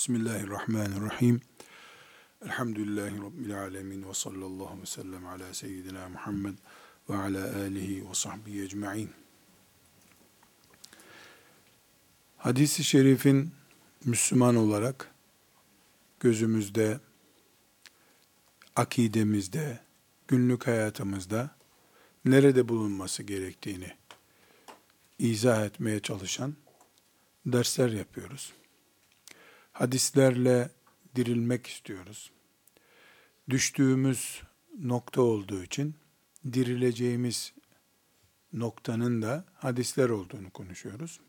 Bismillahirrahmanirrahim. Elhamdülillahi Rabbil alemin ve sallallahu ve sellem ala seyyidina Muhammed ve ala alihi ve sahbihi ecma'in. Hadis-i şerifin Müslüman olarak gözümüzde, akidemizde, günlük hayatımızda nerede bulunması gerektiğini izah etmeye çalışan dersler yapıyoruz. Hadislerle dirilmek istiyoruz. Düştüğümüz nokta olduğu için dirileceğimiz noktanın da hadisler olduğunu konuşuyoruz.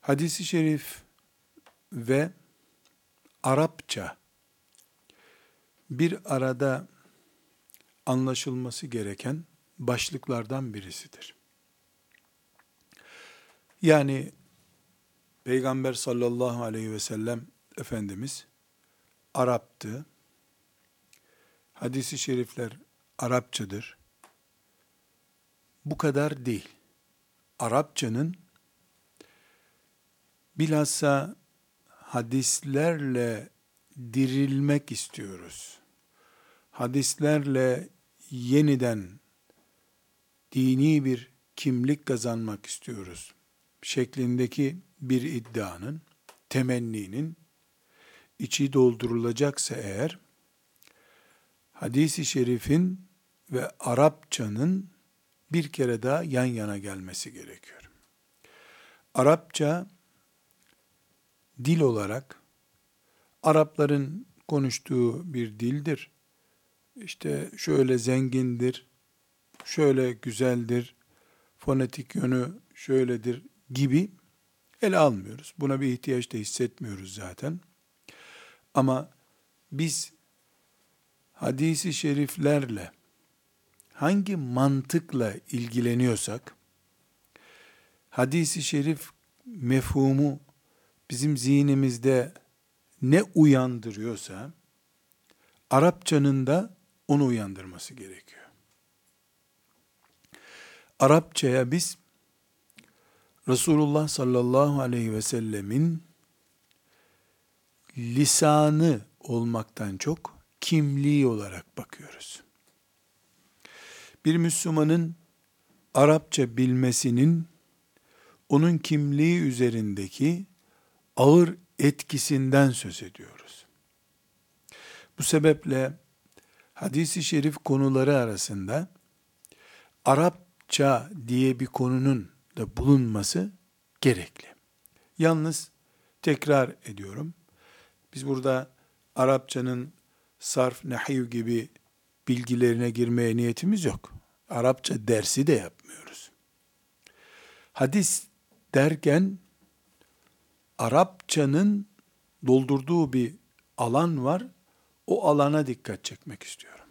Hadisi şerif ve Arapça bir arada anlaşılması gereken başlıklardan birisidir. Yani Peygamber sallallahu aleyhi ve sellem Efendimiz Arap'tı. Hadisi şerifler Arapçadır. Bu kadar değil. Arapçanın bilhassa hadislerle dirilmek istiyoruz. Hadislerle yeniden dini bir kimlik kazanmak istiyoruz şeklindeki bir iddianın, temenninin içi doldurulacaksa eğer, hadisi şerifin ve Arapçanın bir kere daha yan yana gelmesi gerekiyor. Arapça dil olarak Arapların konuştuğu bir dildir. İşte şöyle zengindir, şöyle güzeldir, fonetik yönü şöyledir gibi ele almıyoruz. Buna bir ihtiyaç da hissetmiyoruz zaten. Ama biz hadisi şeriflerle hangi mantıkla ilgileniyorsak hadisi şerif mefhumu bizim zihnimizde ne uyandırıyorsa Arapçanın da onu uyandırması gerekiyor. Arapçaya biz Resulullah sallallahu aleyhi ve sellemin lisanı olmaktan çok kimliği olarak bakıyoruz. Bir Müslümanın Arapça bilmesinin onun kimliği üzerindeki ağır etkisinden söz ediyoruz. Bu sebeple hadisi şerif konuları arasında Arapça diye bir konunun da bulunması gerekli. Yalnız tekrar ediyorum. Biz burada Arapçanın sarf, nahiv gibi bilgilerine girmeye niyetimiz yok. Arapça dersi de yapmıyoruz. Hadis derken Arapçanın doldurduğu bir alan var. O alana dikkat çekmek istiyorum.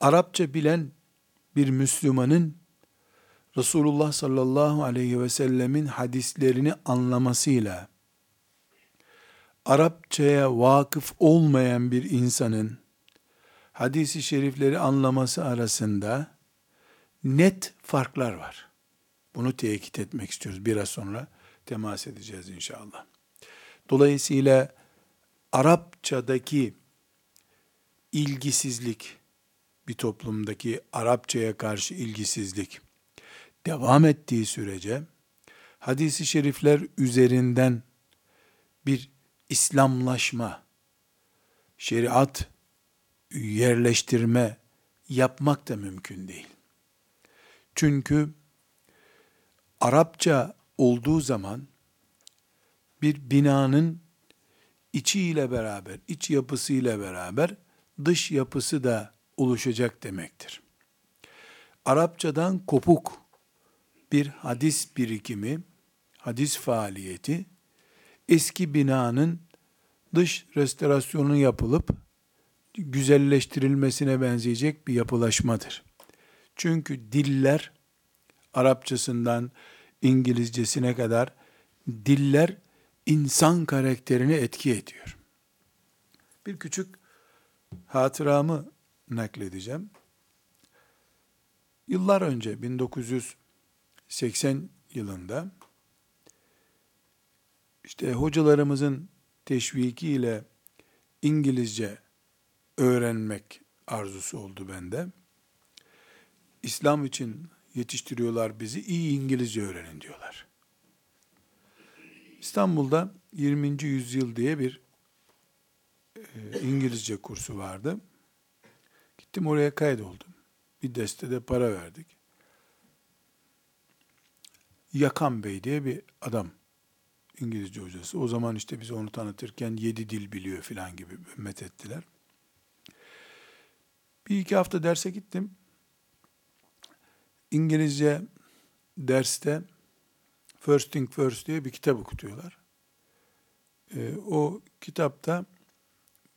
Arapça bilen bir Müslümanın Resulullah sallallahu aleyhi ve sellemin hadislerini anlamasıyla Arapçaya vakıf olmayan bir insanın hadisi şerifleri anlaması arasında net farklar var. Bunu tekit etmek istiyoruz. Biraz sonra temas edeceğiz inşallah. Dolayısıyla Arapçadaki ilgisizlik, bir toplumdaki Arapçaya karşı ilgisizlik, devam ettiği sürece hadisi şerifler üzerinden bir İslamlaşma, şeriat yerleştirme yapmak da mümkün değil. Çünkü Arapça olduğu zaman bir binanın içiyle beraber, iç yapısıyla beraber dış yapısı da oluşacak demektir. Arapçadan kopuk bir hadis birikimi, hadis faaliyeti, eski binanın dış restorasyonu yapılıp güzelleştirilmesine benzeyecek bir yapılaşmadır. Çünkü diller, Arapçasından İngilizcesine kadar diller insan karakterini etki ediyor. Bir küçük hatıramı nakledeceğim. Yıllar önce 1900 80 yılında işte hocalarımızın teşvikiyle İngilizce öğrenmek arzusu oldu bende. İslam için yetiştiriyorlar bizi, iyi İngilizce öğrenin diyorlar. İstanbul'da 20. yüzyıl diye bir e, İngilizce kursu vardı. Gittim oraya kaydoldum. Bir destede para verdik. Yakan Bey diye bir adam İngilizce hocası. O zaman işte biz onu tanıtırken yedi dil biliyor filan gibi met ettiler. Bir iki hafta derse gittim. İngilizce derste First Thing First diye bir kitap okutuyorlar. Ee, o kitapta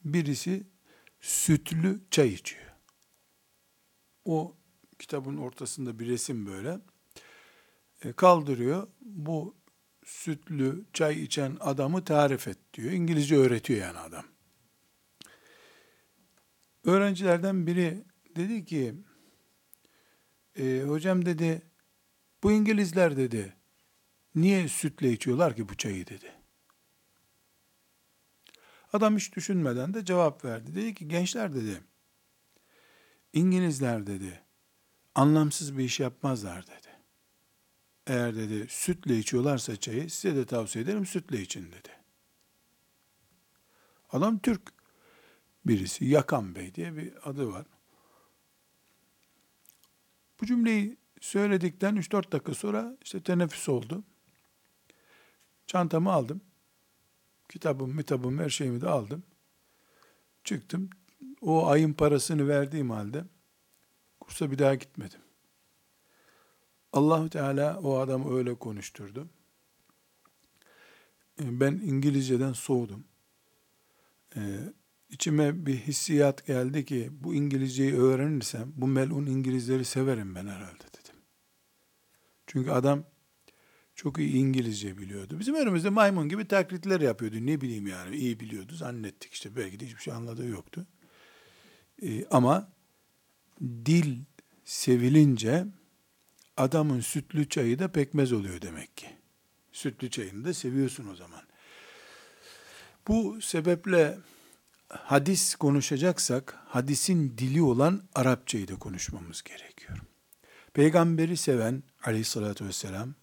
birisi sütlü çay içiyor. O kitabın ortasında bir resim böyle. E, kaldırıyor. Bu sütlü çay içen adamı tarif et diyor. İngilizce öğretiyor yani adam. Öğrencilerden biri dedi ki, e, hocam dedi, bu İngilizler dedi, niye sütle içiyorlar ki bu çayı dedi. Adam hiç düşünmeden de cevap verdi. Dedi ki gençler dedi, İngilizler dedi, anlamsız bir iş yapmazlar dedi. Eğer dedi sütle içiyorlarsa çayı size de tavsiye ederim sütle için dedi. Adam Türk birisi. Yakan Bey diye bir adı var. Bu cümleyi söyledikten 3-4 dakika sonra işte teneffüs oldu. Çantamı aldım. Kitabım, mitabım, her şeyimi de aldım. Çıktım. O ayın parasını verdiğim halde kursa bir daha gitmedim. Allah Teala o adamı öyle konuşturdu. Ben İngilizceden soğudum. Ee, içime bir hissiyat geldi ki bu İngilizceyi öğrenirsem bu melun İngilizleri severim ben herhalde dedim. Çünkü adam çok iyi İngilizce biliyordu. Bizim önümüzde maymun gibi taklitler yapıyordu. Ne bileyim yani iyi biliyordu zannettik işte belki de hiçbir şey anladığı yoktu. Ee, ama dil sevilince adamın sütlü çayı da pekmez oluyor demek ki. Sütlü çayını da seviyorsun o zaman. Bu sebeple hadis konuşacaksak hadisin dili olan Arapçayı da konuşmamız gerekiyor. Peygamberi seven aleyhissalatü vesselam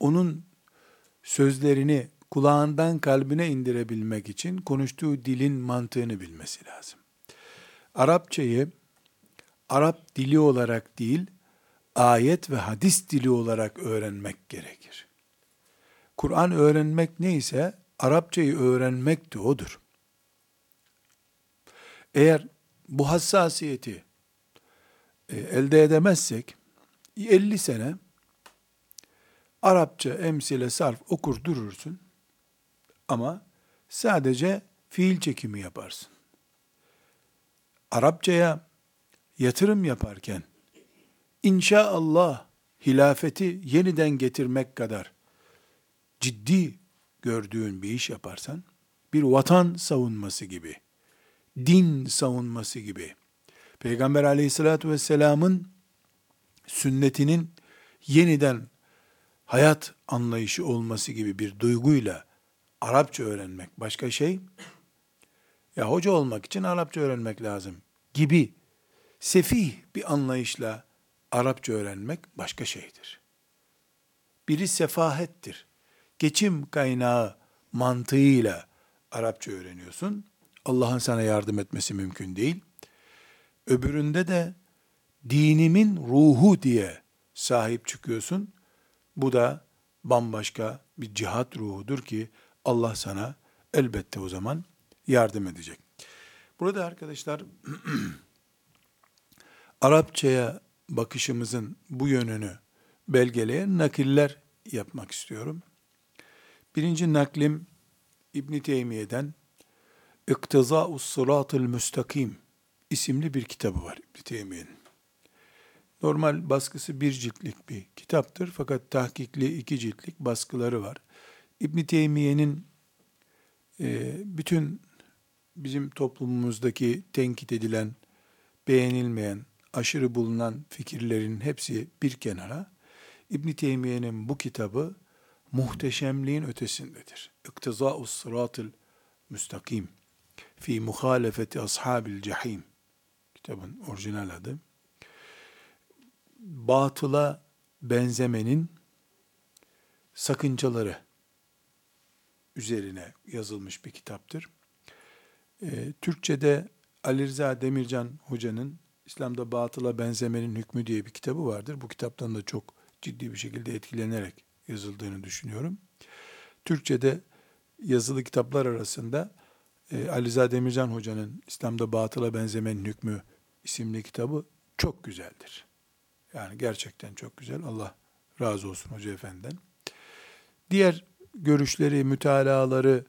onun sözlerini kulağından kalbine indirebilmek için konuştuğu dilin mantığını bilmesi lazım. Arapçayı Arap dili olarak değil, ayet ve hadis dili olarak öğrenmek gerekir. Kur'an öğrenmek neyse Arapçayı öğrenmek de odur. Eğer bu hassasiyeti e, elde edemezsek 50 sene Arapça emsile sarf okur durursun ama sadece fiil çekimi yaparsın. Arapçaya yatırım yaparken inşaallah hilafeti yeniden getirmek kadar ciddi gördüğün bir iş yaparsan bir vatan savunması gibi din savunması gibi. Peygamber aleyhissalatü vesselamın sünnetinin yeniden hayat anlayışı olması gibi bir duyguyla Arapça öğrenmek başka şey. Ya hoca olmak için Arapça öğrenmek lazım gibi sefih bir anlayışla Arapça öğrenmek başka şeydir. Biri sefahettir. Geçim kaynağı mantığıyla Arapça öğreniyorsun. Allah'ın sana yardım etmesi mümkün değil. Öbüründe de dinimin ruhu diye sahip çıkıyorsun. Bu da bambaşka bir cihat ruhudur ki Allah sana elbette o zaman yardım edecek. Burada arkadaşlar Arapçaya bakışımızın bu yönünü belgeleyen nakiller yapmak istiyorum. Birinci naklim İbn Teymiye'den İktizâ'us sıratıl müstakim isimli bir kitabı var İbn Teymiye'nin. Normal baskısı bir ciltlik bir kitaptır fakat tahkikli iki ciltlik baskıları var. İbn Teymiye'nin e, bütün bizim toplumumuzdaki tenkit edilen, beğenilmeyen, aşırı bulunan fikirlerin hepsi bir kenara. İbn Teymiye'nin bu kitabı muhteşemliğin ötesindedir. İktiza'us sıratıl müstakim fi muhalefeti ashabil cehim. Kitabın orijinal adı. Batıla benzemenin sakıncaları üzerine yazılmış bir kitaptır. E, Türkçe'de Ali Rıza Demircan hocanın İslam'da batıla benzemenin hükmü diye bir kitabı vardır. Bu kitaptan da çok ciddi bir şekilde etkilenerek yazıldığını düşünüyorum. Türkçe'de yazılı kitaplar arasında e, Ali Rıza Demircan hocanın İslam'da batıla benzemenin hükmü isimli kitabı çok güzeldir. Yani gerçekten çok güzel. Allah razı olsun hoca efendiden. Diğer görüşleri, mütalaları,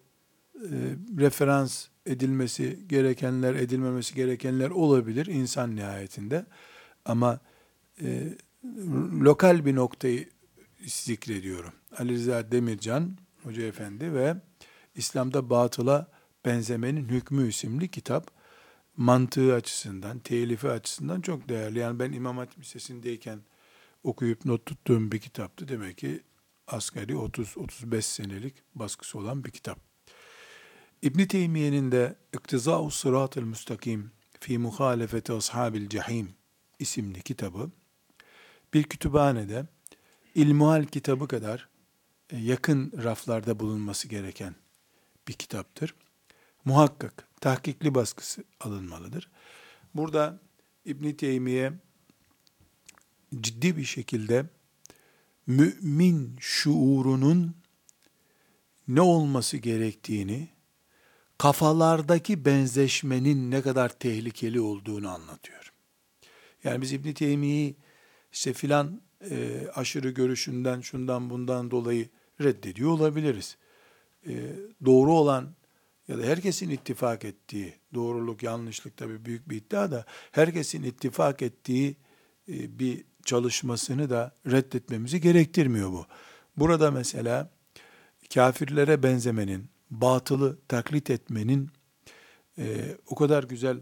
e, referans edilmesi gerekenler, edilmemesi gerekenler olabilir insan nihayetinde. Ama e, lokal bir noktayı zikrediyorum. Ali Rıza Demircan Hoca Efendi ve İslam'da batıla benzemenin hükmü isimli kitap mantığı açısından, telifi açısından çok değerli. Yani ben İmam Hatip Lisesi'ndeyken okuyup not tuttuğum bir kitaptı. Demek ki asgari 30-35 senelik baskısı olan bir kitap. İbn Teymiye'nin de İktiza'u Sırat-ı Müstakim fi muhalefeti ashabil cehim isimli kitabı bir kütüphanede İlmuhal kitabı kadar e, yakın raflarda bulunması gereken bir kitaptır. Muhakkak tahkikli baskısı alınmalıdır. Burada İbn Teymiye ciddi bir şekilde mümin şuurunun ne olması gerektiğini, kafalardaki benzeşmenin ne kadar tehlikeli olduğunu anlatıyor. Yani biz İbn Teymiye'yi işte filan e, aşırı görüşünden, şundan bundan dolayı reddediyor olabiliriz. E, doğru olan ya da herkesin ittifak ettiği, doğruluk yanlışlık tabii büyük bir iddia da, herkesin ittifak ettiği e, bir çalışmasını da reddetmemizi gerektirmiyor bu. Burada mesela kafirlere benzemenin, batılı taklit etmenin e, o kadar güzel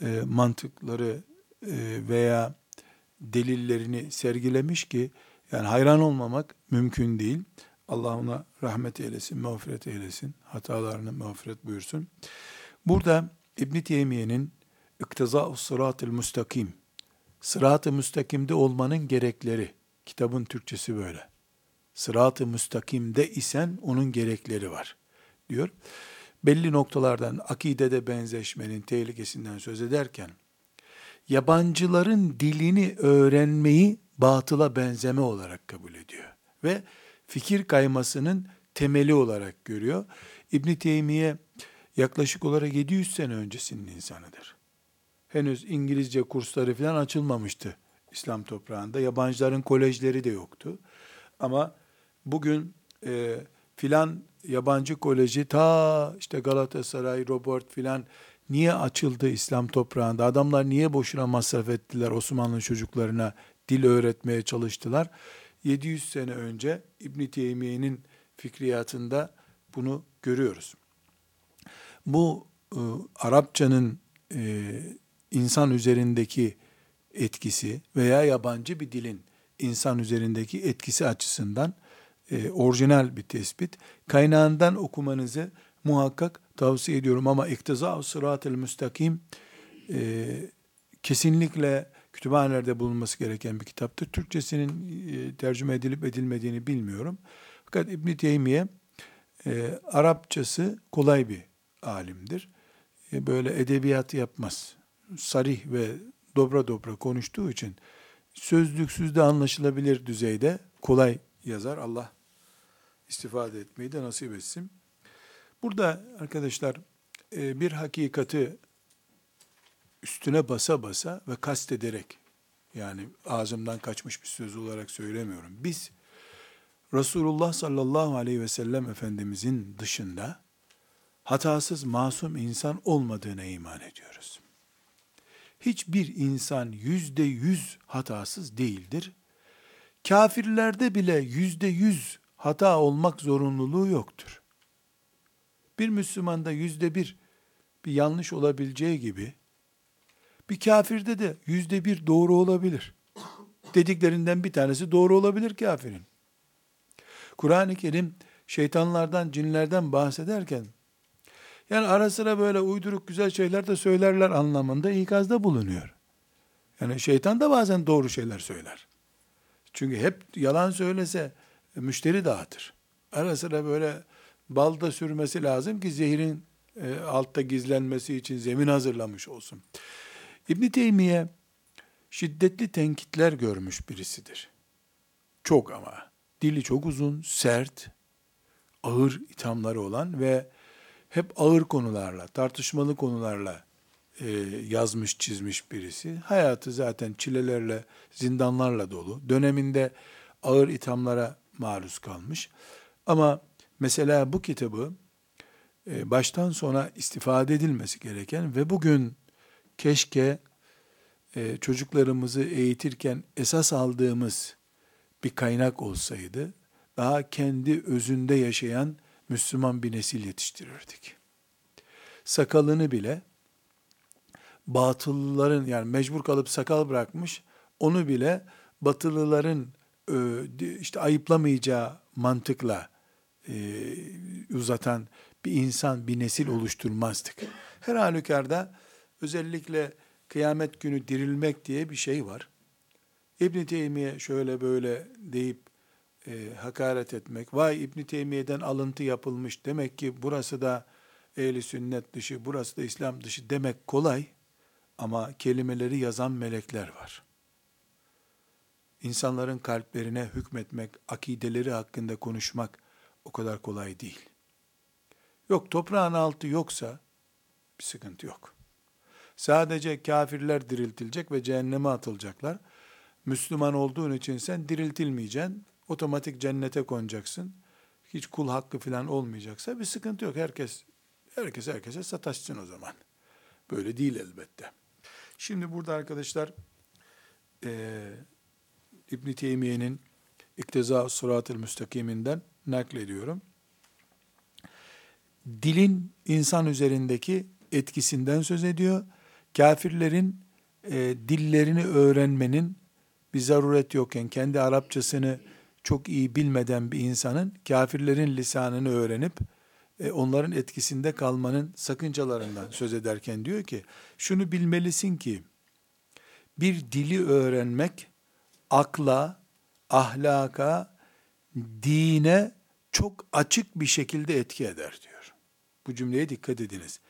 e, mantıkları e, veya delillerini sergilemiş ki yani hayran olmamak mümkün değil. Allah ona rahmet eylesin, mağfiret eylesin, hatalarını mağfiret buyursun. Burada İbn Teymiye'nin İktiza'u sırat-ı müstakim, sırat-ı müstakimde olmanın gerekleri, kitabın Türkçesi böyle. Sırat-ı müstakimde isen onun gerekleri var diyor. Belli noktalardan akidede benzeşmenin tehlikesinden söz ederken, yabancıların dilini öğrenmeyi batıla benzeme olarak kabul ediyor. Ve fikir kaymasının temeli olarak görüyor. İbn Teymiye yaklaşık olarak 700 sene öncesinin insanıdır. Henüz İngilizce kursları falan açılmamıştı İslam toprağında. Yabancıların kolejleri de yoktu. Ama bugün e, filan yabancı koleji ta işte Galatasaray, Robert filan niye açıldı İslam toprağında? Adamlar niye boşuna masraf ettiler Osmanlı çocuklarına dil öğretmeye çalıştılar? 700 sene önce İbn Teymiye'nin fikriyatında bunu görüyoruz. Bu e, Arapçanın e, insan üzerindeki etkisi veya yabancı bir dilin insan üzerindeki etkisi açısından e, orijinal bir tespit. Kaynağından okumanızı muhakkak tavsiye ediyorum ama iktiza sırat-ı müstakim e, kesinlikle kütüphanelerde bulunması gereken bir kitaptır. Türkçesinin e, tercüme edilip edilmediğini bilmiyorum. Fakat İbn Teymiye e, Arapçası kolay bir alimdir. E, böyle edebiyat yapmaz. Sarih ve dobra dobra konuştuğu için sözlüksüz de anlaşılabilir düzeyde kolay yazar. Allah istifade etmeyi de nasip etsin. Burada arkadaşlar e, bir hakikati üstüne basa basa ve kastederek yani ağzımdan kaçmış bir söz olarak söylemiyorum. Biz Resulullah sallallahu aleyhi ve sellem Efendimizin dışında hatasız masum insan olmadığına iman ediyoruz. Hiçbir insan yüzde yüz hatasız değildir. Kafirlerde bile yüzde yüz hata olmak zorunluluğu yoktur. Bir Müslümanda yüzde bir bir yanlış olabileceği gibi bir kafirde de yüzde bir doğru olabilir. Dediklerinden bir tanesi doğru olabilir kafirin. Kur'an-ı Kerim şeytanlardan, cinlerden bahsederken yani ara sıra böyle uyduruk güzel şeyler de söylerler anlamında ikazda bulunuyor. Yani şeytan da bazen doğru şeyler söyler. Çünkü hep yalan söylese müşteri dağıtır. Ara sıra böyle balda sürmesi lazım ki zehirin e, altta gizlenmesi için zemin hazırlamış olsun. İbn Teymiye şiddetli tenkitler görmüş birisidir. Çok ama. Dili çok uzun, sert, ağır ithamları olan ve hep ağır konularla, tartışmalı konularla e, yazmış, çizmiş birisi. Hayatı zaten çilelerle, zindanlarla dolu. Döneminde ağır ithamlara maruz kalmış. Ama mesela bu kitabı e, baştan sona istifade edilmesi gereken ve bugün keşke e, çocuklarımızı eğitirken esas aldığımız bir kaynak olsaydı, daha kendi özünde yaşayan Müslüman bir nesil yetiştirirdik. Sakalını bile batılıların yani mecbur kalıp sakal bırakmış, onu bile batılıların işte ayıplamayacağı mantıkla e, uzatan bir insan, bir nesil oluşturmazdık. Her halükarda özellikle kıyamet günü dirilmek diye bir şey var. İbn Teymiye şöyle böyle deyip e, hakaret etmek, vay İbn Teymiye'den alıntı yapılmış demek ki burası da ehli sünnet dışı, burası da İslam dışı demek kolay ama kelimeleri yazan melekler var. İnsanların kalplerine hükmetmek, akideleri hakkında konuşmak o kadar kolay değil. Yok toprağın altı yoksa bir sıkıntı yok. Sadece kafirler diriltilecek ve cehenneme atılacaklar. Müslüman olduğun için sen diriltilmeyeceksin. Otomatik cennete konacaksın. Hiç kul hakkı falan olmayacaksa bir sıkıntı yok. Herkes herkes herkese sataşsın o zaman. Böyle değil elbette. Şimdi burada arkadaşlar e, İbn Teymiye'nin İkteza Sırat-ı Müstakiminden naklediyorum. Dilin insan üzerindeki etkisinden söz ediyor. Kafirlerin e, dillerini öğrenmenin bir zaruret yokken kendi Arapçasını çok iyi bilmeden bir insanın kafirlerin lisanını öğrenip e, onların etkisinde kalmanın sakıncalarından söz ederken diyor ki şunu bilmelisin ki bir dili öğrenmek akla, ahlaka, dine çok açık bir şekilde etki eder diyor. Bu cümleye dikkat ediniz.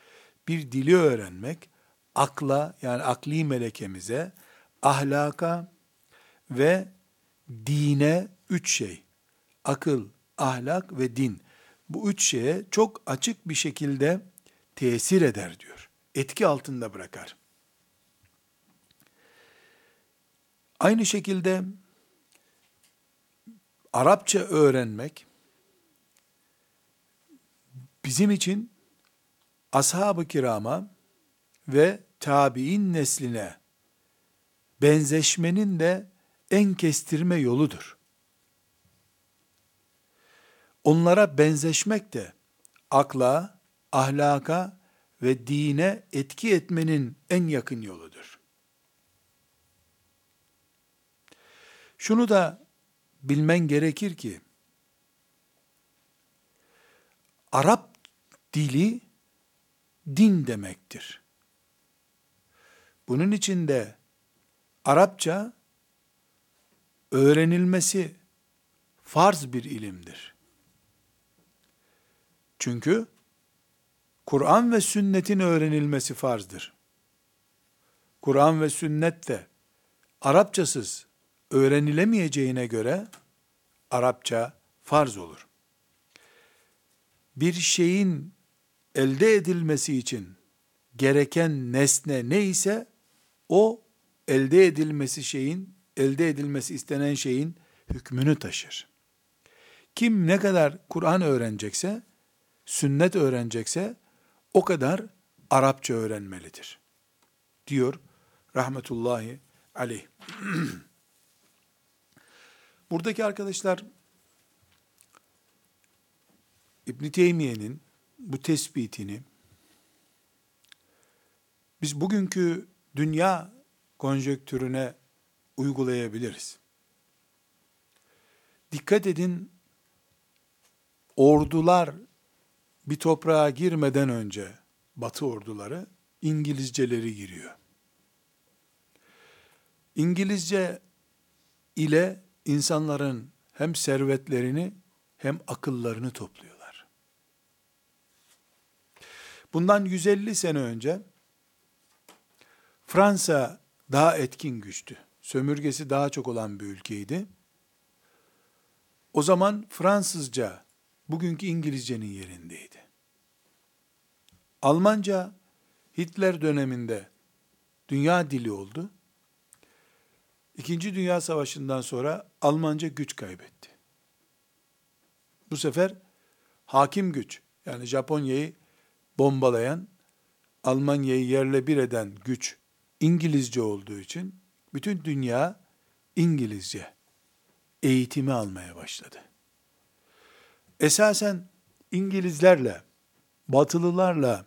Bir dili öğrenmek akla yani akli melekemize, ahlaka ve dine üç şey. Akıl, ahlak ve din. Bu üç şeye çok açık bir şekilde tesir eder diyor. Etki altında bırakar. Aynı şekilde Arapça öğrenmek bizim için ashab-ı kirama ve tabi'in nesline benzeşmenin de en kestirme yoludur. Onlara benzeşmek de akla, ahlaka ve dine etki etmenin en yakın yoludur. Şunu da bilmen gerekir ki, Arap dili din demektir. Bunun için de Arapça öğrenilmesi farz bir ilimdir. Çünkü Kur'an ve sünnetin öğrenilmesi farzdır. Kur'an ve sünnet de Arapçasız öğrenilemeyeceğine göre Arapça farz olur. Bir şeyin elde edilmesi için gereken nesne neyse o elde edilmesi şeyin, elde edilmesi istenen şeyin hükmünü taşır. Kim ne kadar Kur'an öğrenecekse, sünnet öğrenecekse o kadar Arapça öğrenmelidir. Diyor rahmetullahi aleyh. Buradaki arkadaşlar İbn Teymiye'nin bu tespitini biz bugünkü dünya konjöktürüne uygulayabiliriz. Dikkat edin, ordular bir toprağa girmeden önce Batı orduları İngilizceleri giriyor. İngilizce ile insanların hem servetlerini hem akıllarını topluyorlar. Bundan 150 sene önce Fransa daha etkin güçtü. Sömürgesi daha çok olan bir ülkeydi. O zaman Fransızca bugünkü İngilizcenin yerindeydi. Almanca Hitler döneminde dünya dili oldu. İkinci Dünya Savaşı'ndan sonra Almanca güç kaybetti. Bu sefer hakim güç, yani Japonya'yı bombalayan, Almanya'yı yerle bir eden güç İngilizce olduğu için bütün dünya İngilizce eğitimi almaya başladı. Esasen İngilizlerle, Batılılarla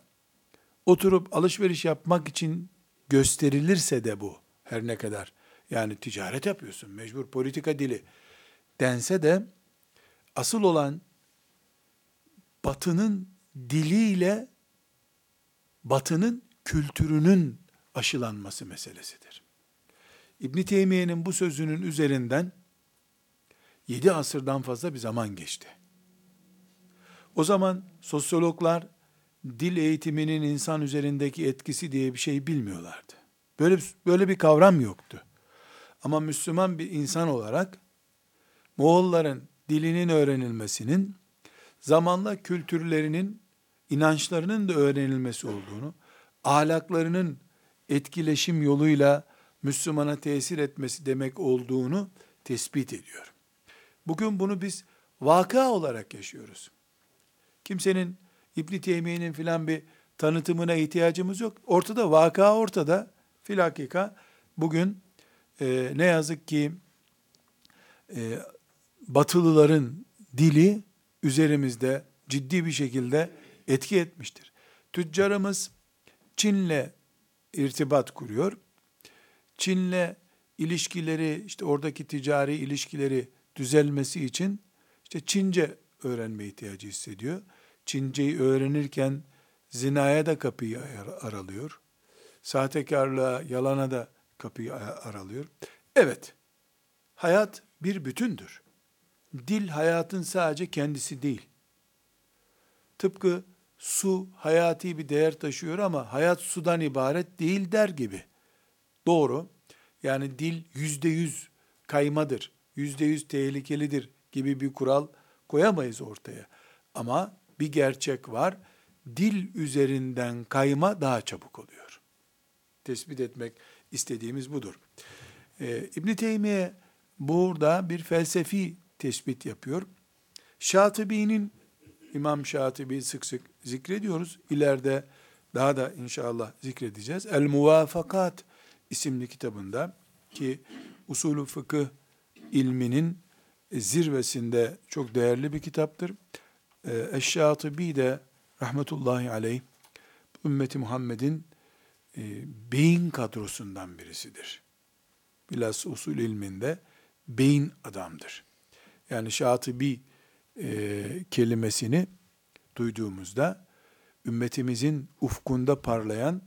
oturup alışveriş yapmak için gösterilirse de bu her ne kadar yani ticaret yapıyorsun mecbur politika dili dense de asıl olan batının diliyle batının kültürünün aşılanması meselesidir. İbn Teymiye'nin bu sözünün üzerinden yedi asırdan fazla bir zaman geçti. O zaman sosyologlar dil eğitiminin insan üzerindeki etkisi diye bir şey bilmiyorlardı. Böyle böyle bir kavram yoktu. Ama Müslüman bir insan olarak Moğolların dilinin öğrenilmesinin zamanla kültürlerinin, inançlarının da öğrenilmesi olduğunu, ahlaklarının etkileşim yoluyla Müslümana tesir etmesi demek olduğunu tespit ediyor. Bugün bunu biz vaka olarak yaşıyoruz. Kimsenin İbn Teymiye'nin filan bir tanıtımına ihtiyacımız yok. Ortada vaka ortada. Filakika bugün e, ne yazık ki e, batılıların dili üzerimizde ciddi bir şekilde etki etmiştir. Tüccarımız Çin'le irtibat kuruyor. Çin'le ilişkileri, işte oradaki ticari ilişkileri düzelmesi için işte Çince öğrenme ihtiyacı hissediyor. Çinceyi öğrenirken zinaya da kapıyı aralıyor. Sahtekarlığa, yalana da kapıyı aralıyor. Evet, hayat bir bütündür. Dil hayatın sadece kendisi değil. Tıpkı su hayati bir değer taşıyor ama hayat sudan ibaret değil der gibi. Doğru. Yani dil yüzde yüz kaymadır, yüzde yüz tehlikelidir gibi bir kural koyamayız ortaya. Ama bir gerçek var. Dil üzerinden kayma daha çabuk oluyor. Tespit etmek istediğimiz budur. Ee, İbn Teymiye burada bir felsefi tespit yapıyor. Şatibi'nin İmam Şatibi sık sık zikrediyoruz. İleride daha da inşallah zikredeceğiz. El Muvafakat isimli kitabında ki usulü fıkıh ilminin zirvesinde çok değerli bir kitaptır. Ee, Eşşatibi de rahmetullahi aleyh ümmeti Muhammed'in e, beyin kadrosundan birisidir. Bilhassa usul ilminde beyin adamdır. Yani Şatibi e, kelimesini duyduğumuzda ümmetimizin ufkunda parlayan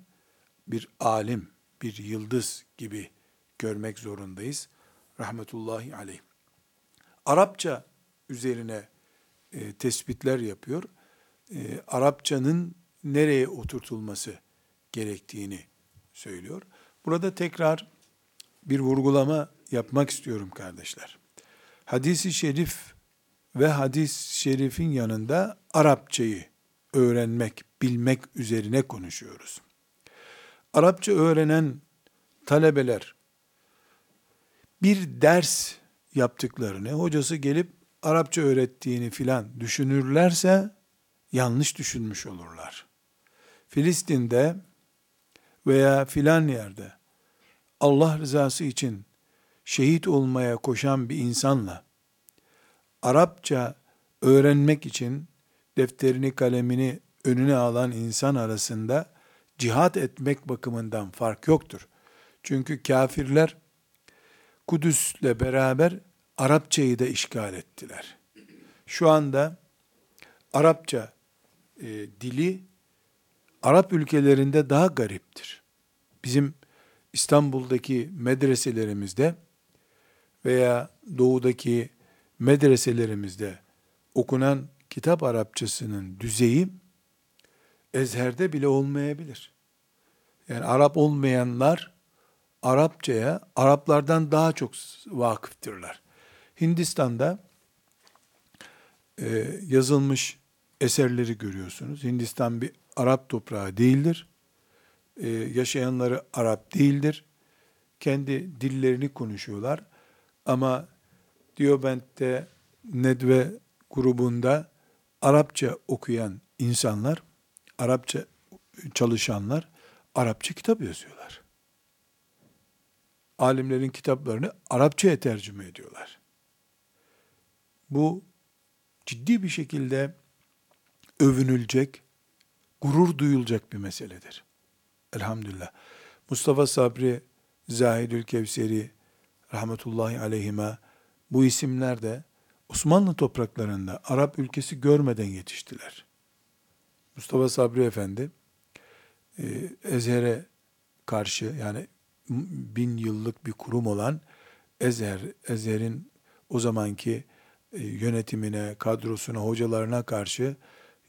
bir alim, bir yıldız gibi görmek zorundayız. Rahmetullahi aleyh. Arapça üzerine e, tespitler yapıyor. E, Arapçanın nereye oturtulması gerektiğini söylüyor. Burada tekrar bir vurgulama yapmak istiyorum kardeşler. Hadisi şerif ve hadis şerifin yanında Arapçayı öğrenmek, bilmek üzerine konuşuyoruz. Arapça öğrenen talebeler bir ders yaptıklarını, hocası gelip Arapça öğrettiğini filan düşünürlerse yanlış düşünmüş olurlar. Filistin'de veya filan yerde Allah rızası için şehit olmaya koşan bir insanla Arapça öğrenmek için defterini kalemini önüne alan insan arasında cihat etmek bakımından fark yoktur. Çünkü kafirler Kudüs'le beraber Arapçayı da işgal ettiler. Şu anda Arapça e, dili Arap ülkelerinde daha gariptir. Bizim İstanbul'daki medreselerimizde veya doğudaki medreselerimizde okunan kitap Arapçasının düzeyi ezherde bile olmayabilir. Yani Arap olmayanlar Arapçaya Araplardan daha çok vakıftırlar. Hindistan'da e, yazılmış eserleri görüyorsunuz. Hindistan bir Arap toprağı değildir. E, yaşayanları Arap değildir. Kendi dillerini konuşuyorlar. Ama Diobent'te Nedve grubunda Arapça okuyan insanlar, Arapça çalışanlar Arapça kitap yazıyorlar. Alimlerin kitaplarını Arapçaya tercüme ediyorlar. Bu ciddi bir şekilde övünülecek, gurur duyulacak bir meseledir. Elhamdülillah. Mustafa Sabri, Zahidül Kevseri, rahmetullahi aleyhime bu isimler de Osmanlı topraklarında Arap ülkesi görmeden yetiştiler. Mustafa Sabri Efendi, e, Ezher'e karşı yani bin yıllık bir kurum olan Ezher, Ezher'in o zamanki e, yönetimine, kadrosuna, hocalarına karşı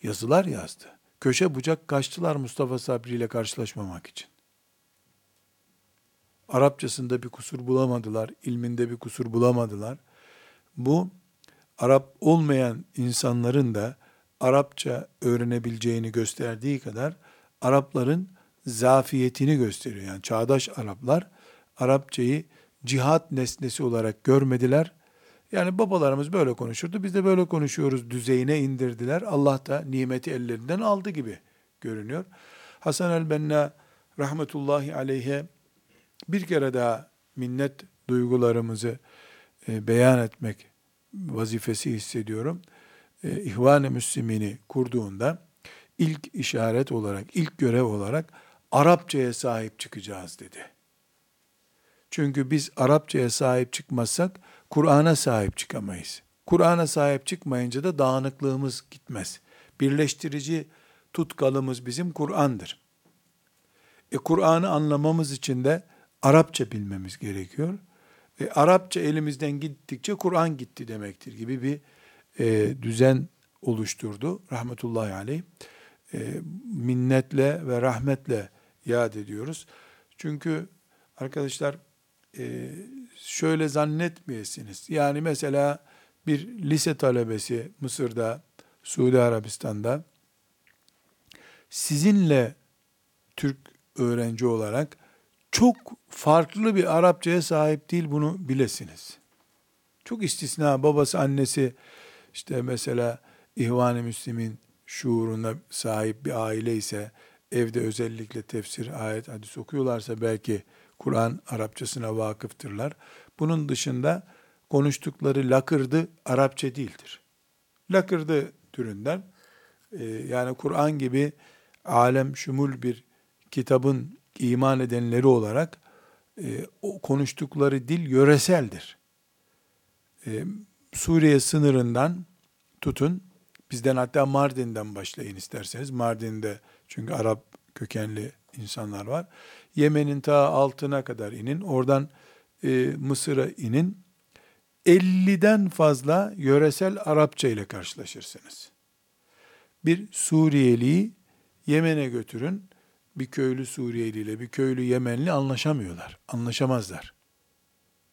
yazılar yazdı. Köşe bucak kaçtılar Mustafa Sabri ile karşılaşmamak için. Arapçasında bir kusur bulamadılar, ilminde bir kusur bulamadılar. Bu Arap olmayan insanların da Arapça öğrenebileceğini gösterdiği kadar Arapların zafiyetini gösteriyor. Yani çağdaş Araplar Arapçayı cihat nesnesi olarak görmediler. Yani babalarımız böyle konuşurdu, biz de böyle konuşuyoruz düzeyine indirdiler. Allah da nimeti ellerinden aldı gibi görünüyor. Hasan el-Benna rahmetullahi aleyhe bir kere daha minnet duygularımızı e, beyan etmek vazifesi hissediyorum. E, İhvan-ı Müslimini kurduğunda ilk işaret olarak, ilk görev olarak Arapçaya sahip çıkacağız dedi. Çünkü biz Arapçaya sahip çıkmazsak Kur'an'a sahip çıkamayız. Kur'an'a sahip çıkmayınca da dağınıklığımız gitmez. Birleştirici tutkalımız bizim Kur'an'dır. E Kur'an'ı anlamamız için de Arapça bilmemiz gerekiyor. E, Arapça elimizden gittikçe Kur'an gitti demektir gibi bir e, düzen oluşturdu rahmetullahi aleyh. E, minnetle ve rahmetle yad ediyoruz. Çünkü arkadaşlar e, şöyle zannetmeyesiniz. Yani mesela bir lise talebesi Mısır'da, Suudi Arabistan'da sizinle Türk öğrenci olarak çok farklı bir Arapçaya sahip değil bunu bilesiniz. Çok istisna babası annesi işte mesela İhvan-ı Müslim'in şuuruna sahip bir aile ise evde özellikle tefsir, ayet, hadis okuyorlarsa belki Kur'an Arapçasına vakıftırlar. Bunun dışında konuştukları lakırdı Arapça değildir. Lakırdı türünden e, yani Kur'an gibi alem şumul bir kitabın iman edenleri olarak e, o konuştukları dil yöreseldir. E, Suriye sınırından tutun, bizden hatta Mardin'den başlayın isterseniz. Mardin'de çünkü Arap kökenli insanlar var. Yemen'in ta altına kadar inin, oradan e, Mısır'a inin. 50'den fazla yöresel Arapça ile karşılaşırsınız. Bir Suriyeliyi Yemen'e götürün, bir köylü Suriyeli ile bir köylü Yemenli anlaşamıyorlar, anlaşamazlar.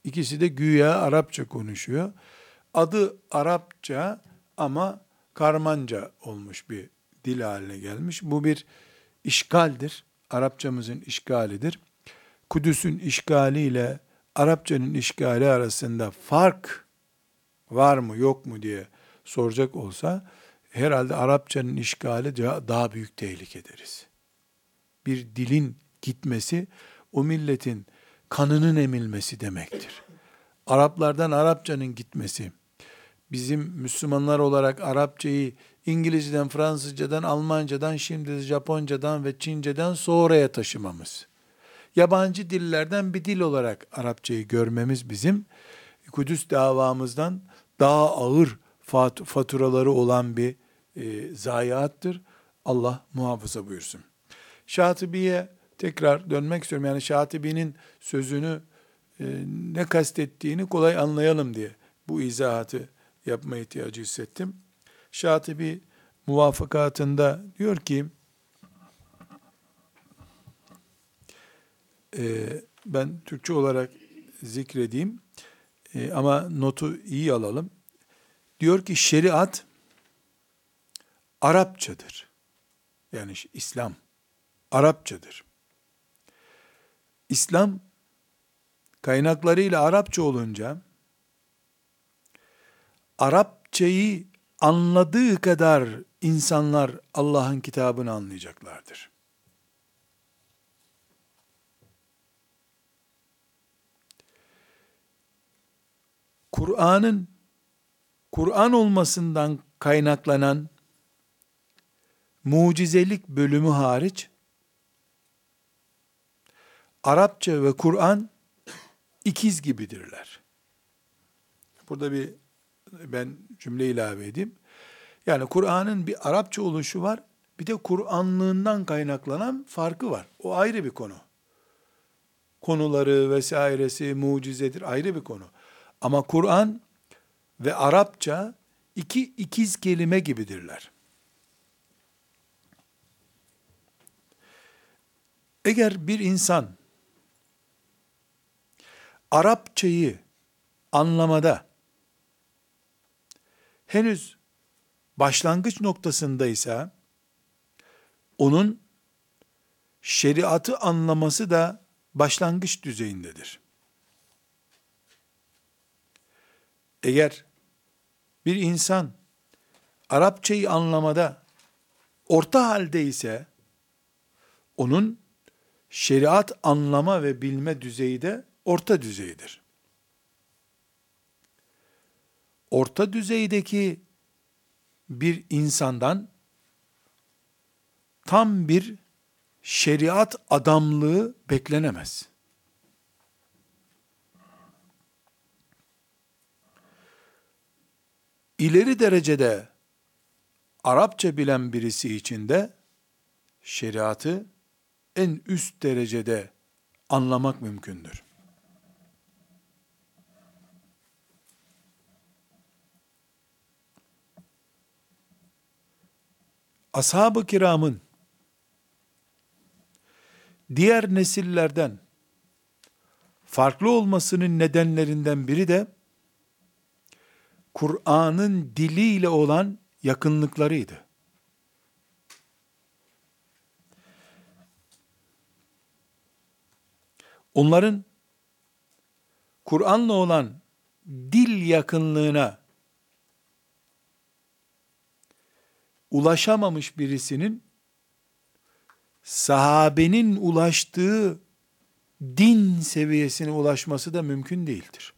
İkisi de güya Arapça konuşuyor. Adı Arapça ama Karmanca olmuş bir dil haline gelmiş. Bu bir işgaldir. Arapçamızın işgalidir. Kudüs'ün işgali ile Arapçanın işgali arasında fark var mı yok mu diye soracak olsa herhalde Arapçanın işgali daha büyük tehlike deriz. Bir dilin gitmesi o milletin kanının emilmesi demektir. Araplardan Arapçanın gitmesi, bizim Müslümanlar olarak Arapçayı İngilizceden, Fransızcadan, Almancadan, şimdi Japoncadan ve Çince'den sonraya taşımamız. Yabancı dillerden bir dil olarak Arapçayı görmemiz bizim Kudüs davamızdan daha ağır faturaları olan bir e, zayiattır. Allah muhafaza buyursun. Şatibi'ye tekrar dönmek istiyorum. Yani Şatibi'nin sözünü e, ne kastettiğini kolay anlayalım diye bu izahatı yapma ihtiyacı hissettim. Şatibi muvafakatında diyor ki e, ben Türkçe olarak zikredeyim e, ama notu iyi alalım. Diyor ki şeriat Arapçadır. Yani İslam Arapçadır. İslam kaynaklarıyla Arapça olunca Arapçayı anladığı kadar insanlar Allah'ın kitabını anlayacaklardır. Kur'an'ın Kur'an olmasından kaynaklanan mucizelik bölümü hariç Arapça ve Kur'an ikiz gibidirler. Burada bir ben cümle ilave edeyim. Yani Kur'an'ın bir Arapça oluşu var, bir de Kur'anlığından kaynaklanan farkı var. O ayrı bir konu. Konuları vesairesi mucizedir ayrı bir konu. Ama Kur'an ve Arapça iki ikiz kelime gibidirler. Eğer bir insan Arapçayı anlamada henüz başlangıç noktasındaysa onun şeriatı anlaması da başlangıç düzeyindedir. Eğer bir insan Arapçayı anlamada orta halde ise onun şeriat anlama ve bilme düzeyi de orta düzeydir. Orta düzeydeki bir insandan tam bir şeriat adamlığı beklenemez. İleri derecede Arapça bilen birisi için de şeriatı en üst derecede anlamak mümkündür. Ashab-ı kiramın diğer nesillerden farklı olmasının nedenlerinden biri de Kur'an'ın diliyle olan yakınlıklarıydı. Onların Kur'an'la olan dil yakınlığına ulaşamamış birisinin sahabenin ulaştığı din seviyesine ulaşması da mümkün değildir.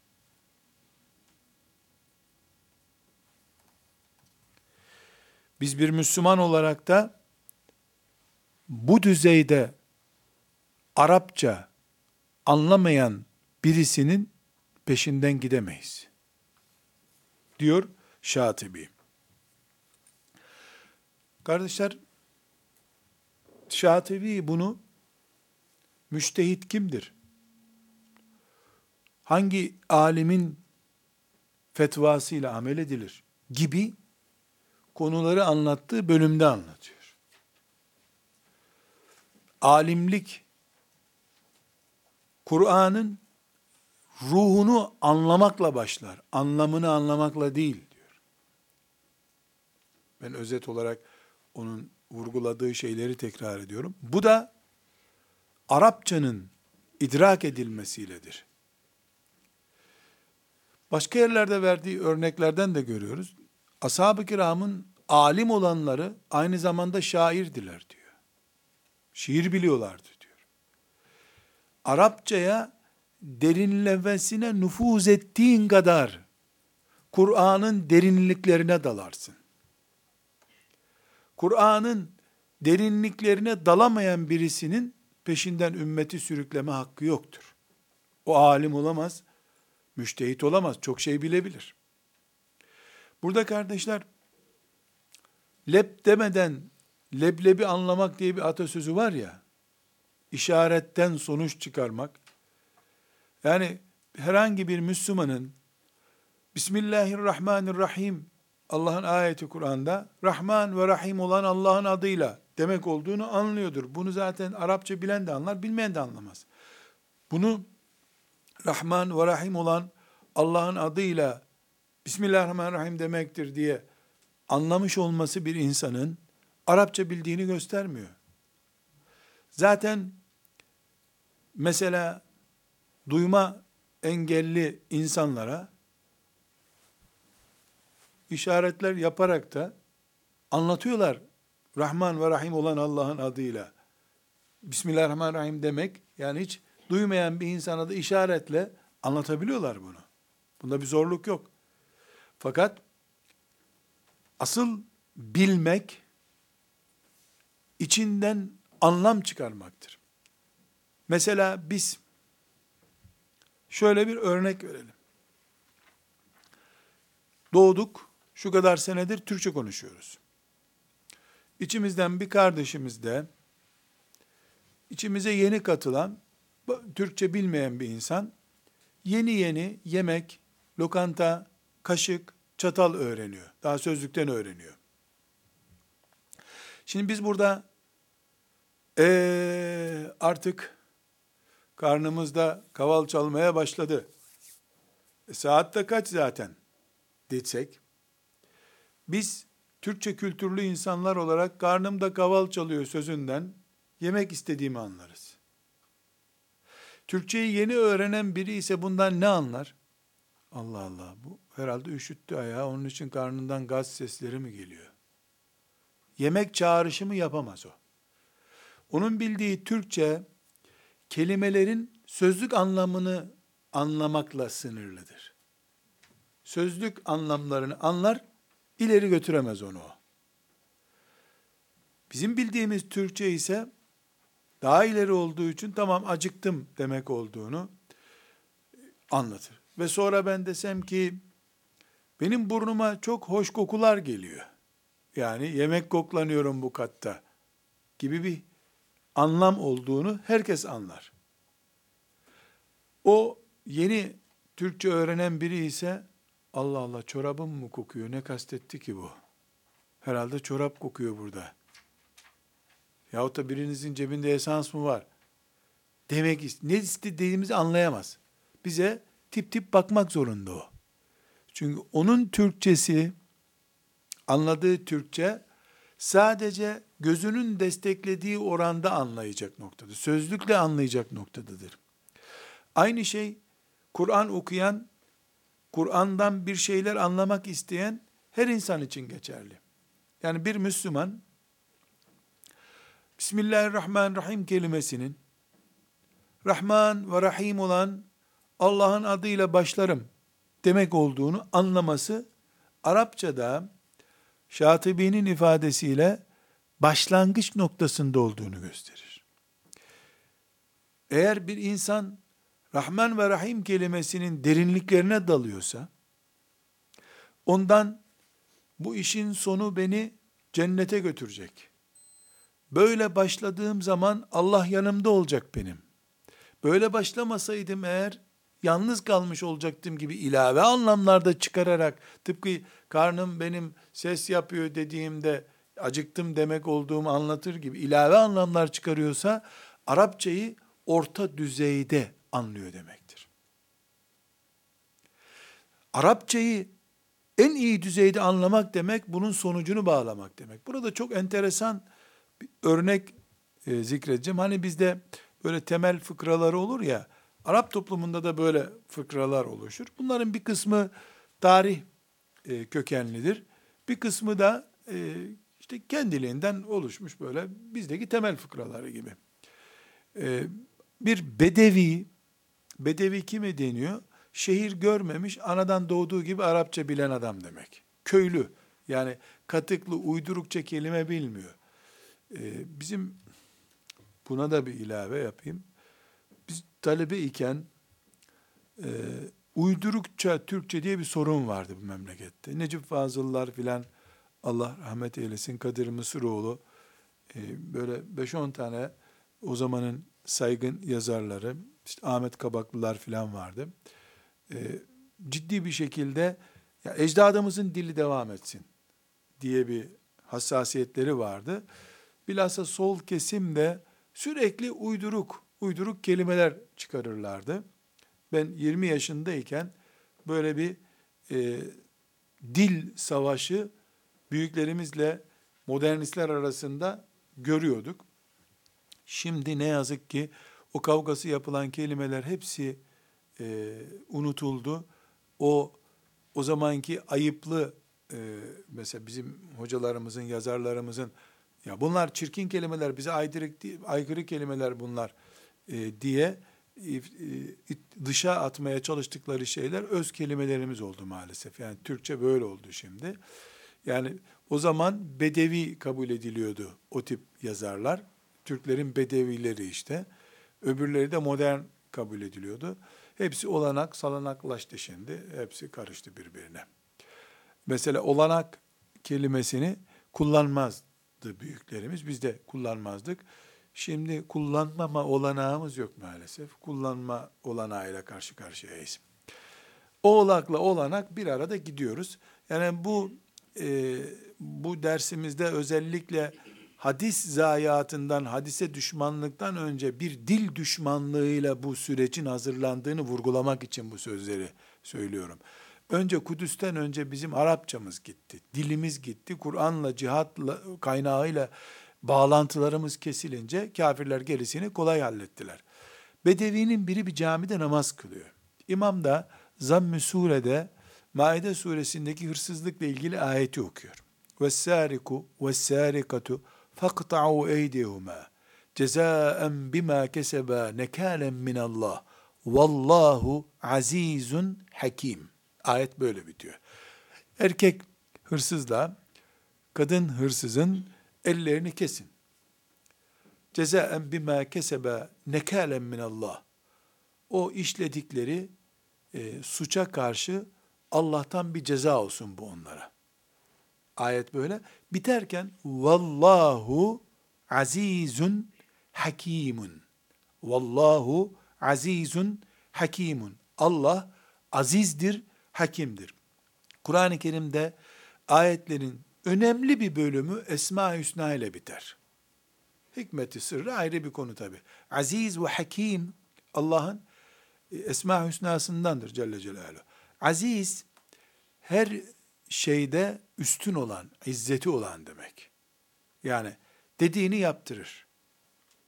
Biz bir Müslüman olarak da bu düzeyde Arapça anlamayan birisinin peşinden gidemeyiz. Diyor Şatibi. Kardeşler, Şatibi bunu müştehit kimdir? Hangi alimin fetvasıyla amel edilir gibi konuları anlattığı bölümde anlatıyor. Alimlik Kur'an'ın ruhunu anlamakla başlar. Anlamını anlamakla değil diyor. Ben özet olarak onun vurguladığı şeyleri tekrar ediyorum. Bu da Arapçanın idrak edilmesiyledir. Başka yerlerde verdiği örneklerden de görüyoruz. Ashab-ı kiramın alim olanları aynı zamanda şairdiler diyor. Şiir biliyorlardı diyor. Arapçaya derinlemesine nüfuz ettiğin kadar Kur'an'ın derinliklerine dalarsın. Kur'an'ın derinliklerine dalamayan birisinin peşinden ümmeti sürükleme hakkı yoktur. O alim olamaz, müştehit olamaz, çok şey bilebilir. Burada kardeşler, lep demeden leblebi anlamak diye bir atasözü var ya, işaretten sonuç çıkarmak. Yani herhangi bir Müslümanın Bismillahirrahmanirrahim Allah'ın ayeti Kur'an'da Rahman ve Rahim olan Allah'ın adıyla demek olduğunu anlıyordur. Bunu zaten Arapça bilen de anlar, bilmeyen de anlamaz. Bunu Rahman ve Rahim olan Allah'ın adıyla Bismillahirrahmanirrahim demektir diye anlamış olması bir insanın Arapça bildiğini göstermiyor. Zaten mesela duyma engelli insanlara işaretler yaparak da anlatıyorlar. Rahman ve Rahim olan Allah'ın adıyla. Bismillahirrahmanirrahim demek yani hiç duymayan bir insana da işaretle anlatabiliyorlar bunu. Bunda bir zorluk yok. Fakat asıl bilmek içinden anlam çıkarmaktır. Mesela biz şöyle bir örnek verelim. Doğduk, şu kadar senedir Türkçe konuşuyoruz. İçimizden bir kardeşimiz de içimize yeni katılan Türkçe bilmeyen bir insan yeni yeni yemek, lokanta, kaşık, çatal öğreniyor. Daha sözlükten öğreniyor. Şimdi biz burada ee, artık karnımızda kaval çalmaya başladı. E, saat de kaç zaten desek, biz Türkçe kültürlü insanlar olarak karnımda kaval çalıyor sözünden yemek istediğimi anlarız. Türkçeyi yeni öğrenen biri ise bundan ne anlar? Allah Allah bu herhalde üşüttü ayağı onun için karnından gaz sesleri mi geliyor? Yemek çağrışımı yapamaz o. Onun bildiği Türkçe kelimelerin sözlük anlamını anlamakla sınırlıdır. Sözlük anlamlarını anlar, ileri götüremez onu o. Bizim bildiğimiz Türkçe ise daha ileri olduğu için tamam acıktım demek olduğunu anlatır. Ve sonra ben desem ki benim burnuma çok hoş kokular geliyor. Yani yemek koklanıyorum bu katta gibi bir anlam olduğunu herkes anlar. O yeni Türkçe öğrenen biri ise Allah Allah çorabım mı kokuyor ne kastetti ki bu? Herhalde çorap kokuyor burada. Yahut da birinizin cebinde esans mı var? Demek ne istediğimizi anlayamaz. Bize tip tip bakmak zorunda o. Çünkü onun Türkçesi, anladığı Türkçe sadece gözünün desteklediği oranda anlayacak noktada. Sözlükle anlayacak noktadadır. Aynı şey Kur'an okuyan, Kur'an'dan bir şeyler anlamak isteyen her insan için geçerli. Yani bir Müslüman Bismillahirrahmanirrahim kelimesinin Rahman ve Rahim olan Allah'ın adıyla başlarım demek olduğunu anlaması Arapçada Şatibi'nin ifadesiyle başlangıç noktasında olduğunu gösterir. Eğer bir insan Rahman ve Rahim kelimesinin derinliklerine dalıyorsa, ondan bu işin sonu beni cennete götürecek. Böyle başladığım zaman Allah yanımda olacak benim. Böyle başlamasaydım eğer yalnız kalmış olacaktım gibi ilave anlamlarda çıkararak tıpkı karnım benim ses yapıyor dediğimde acıktım demek olduğumu anlatır gibi ilave anlamlar çıkarıyorsa Arapçayı orta düzeyde anlıyor demektir. Arapçayı en iyi düzeyde anlamak demek bunun sonucunu bağlamak demek. Burada çok enteresan bir örnek e, zikredeceğim. Hani bizde böyle temel fıkraları olur ya, Arap toplumunda da böyle fıkralar oluşur. Bunların bir kısmı tarih e, kökenlidir. Bir kısmı da e, işte kendiliğinden oluşmuş böyle bizdeki temel fıkraları gibi. E, bir bedevi, bedevi kime deniyor? Şehir görmemiş, anadan doğduğu gibi Arapça bilen adam demek. Köylü, yani katıklı, uydurukça kelime bilmiyor. E, bizim buna da bir ilave yapayım. Biz talebe iken e, uydurukça Türkçe diye bir sorun vardı bu memlekette. Necip Fazıllar filan Allah rahmet eylesin Kadir Mısıroğlu e, böyle 5-10 tane o zamanın saygın yazarları, işte Ahmet Kabaklılar falan vardı. E, ciddi bir şekilde ya ecdadımızın dili devam etsin diye bir hassasiyetleri vardı. Bilhassa sol kesim de sürekli uyduruk, uyduruk kelimeler çıkarırlardı. Ben 20 yaşındayken böyle bir e, dil savaşı büyüklerimizle modernistler arasında görüyorduk. Şimdi ne yazık ki o kavgası yapılan kelimeler hepsi e, unutuldu. O o zamanki ayıplı e, mesela bizim hocalarımızın, yazarlarımızın ya bunlar çirkin kelimeler, bize aykırı, aykırı kelimeler bunlar e, diye e, e, dışa atmaya çalıştıkları şeyler öz kelimelerimiz oldu maalesef. Yani Türkçe böyle oldu şimdi. Yani o zaman bedevi kabul ediliyordu o tip yazarlar. Türklerin bedevileri işte. Öbürleri de modern kabul ediliyordu. Hepsi olanak, salanaklaştı şimdi. Hepsi karıştı birbirine. Mesela olanak kelimesini kullanmazdı büyüklerimiz. Biz de kullanmazdık. Şimdi kullanmama olanağımız yok maalesef. Kullanma olanağıyla karşı karşıyayız. Oğlakla olanak bir arada gidiyoruz. Yani bu e, bu dersimizde özellikle hadis zayiatından, hadise düşmanlıktan önce bir dil düşmanlığıyla bu sürecin hazırlandığını vurgulamak için bu sözleri söylüyorum. Önce Kudüs'ten önce bizim Arapçamız gitti, dilimiz gitti, Kur'an'la, cihatla, kaynağıyla bağlantılarımız kesilince kafirler gerisini kolay hallettiler. Bedevinin biri bir camide namaz kılıyor. İmam da Zamm-ı Sure'de Maide suresindeki hırsızlıkla ilgili ayeti okuyor. وَالسَّارِكُ وَالسَّارِكَةُ فَقْطَعُوا اَيْدِهُمَا cezaen bima keseba nekalen min Allah. Vallahu azizun hakim. Ayet böyle bitiyor. Erkek hırsızla kadın hırsızın ellerini kesin. Cezaen bima keseba nekalen min Allah. O işledikleri e, suça karşı Allah'tan bir ceza olsun bu onlara. Ayet böyle. Biterken vallahu azizun hakimun. Vallahu azizun hakimun. Allah azizdir, hakimdir. Kur'an-ı Kerim'de ayetlerin önemli bir bölümü Esma-i Hüsna ile biter. Hikmeti sırrı ayrı bir konu tabi. Aziz ve hakim Allah'ın e, Esma-i Hüsna'sındandır Celle Celaluhu. Aziz her şeyde üstün olan, izzeti olan demek. Yani dediğini yaptırır.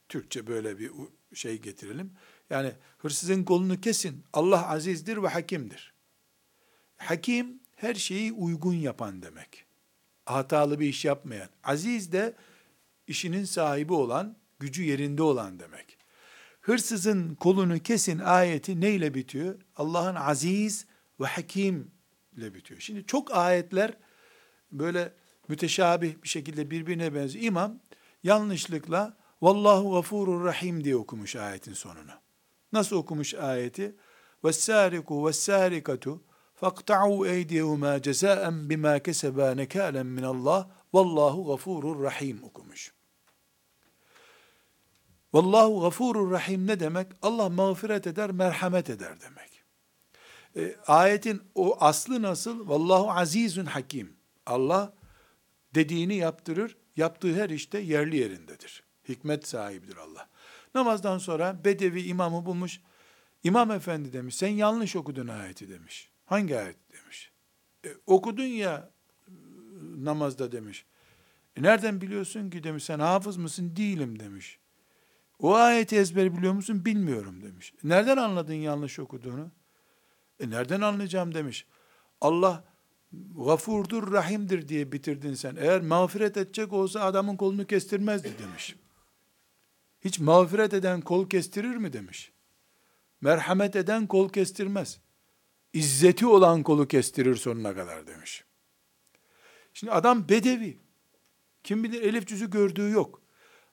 Türkçe böyle bir şey getirelim. Yani hırsızın kolunu kesin. Allah azizdir ve hakimdir. Hakim her şeyi uygun yapan demek. Hatalı bir iş yapmayan. Aziz de işinin sahibi olan, gücü yerinde olan demek. Hırsızın kolunu kesin ayeti neyle bitiyor? Allah'ın aziz ve hakim ile bitiyor. Şimdi çok ayetler böyle müteşabih bir şekilde birbirine benziyor. İmam yanlışlıkla Vallahu gafurur rahim diye okumuş ayetin sonunu. Nasıl okumuş ayeti? Vessariku vessarikatu fakta'u eydiyehuma cezaen bima keseba nekalen minallah Vallahu gafurur rahim okumuş. Vallahu gafurur rahim ne demek? Allah mağfiret eder, merhamet eder demek. E, ayetin o aslı nasıl? Vallahu azizun hakim. Allah dediğini yaptırır, yaptığı her işte yerli yerindedir. Hikmet sahibidir Allah. Namazdan sonra Bedevi imamı bulmuş. İmam efendi demiş, sen yanlış okudun ayeti demiş. Hangi ayet demiş. E, okudun ya namazda demiş. E, nereden biliyorsun ki demiş, sen hafız mısın? Değilim demiş. O ayeti ezber biliyor musun? Bilmiyorum demiş. E, nereden anladın yanlış okuduğunu? E nereden anlayacağım demiş. Allah gafurdur, rahimdir diye bitirdin sen. Eğer mağfiret edecek olsa adamın kolunu kestirmezdi demiş. Hiç mağfiret eden kol kestirir mi demiş. Merhamet eden kol kestirmez. İzzeti olan kolu kestirir sonuna kadar demiş. Şimdi adam bedevi. Kim bilir elif cüzü gördüğü yok.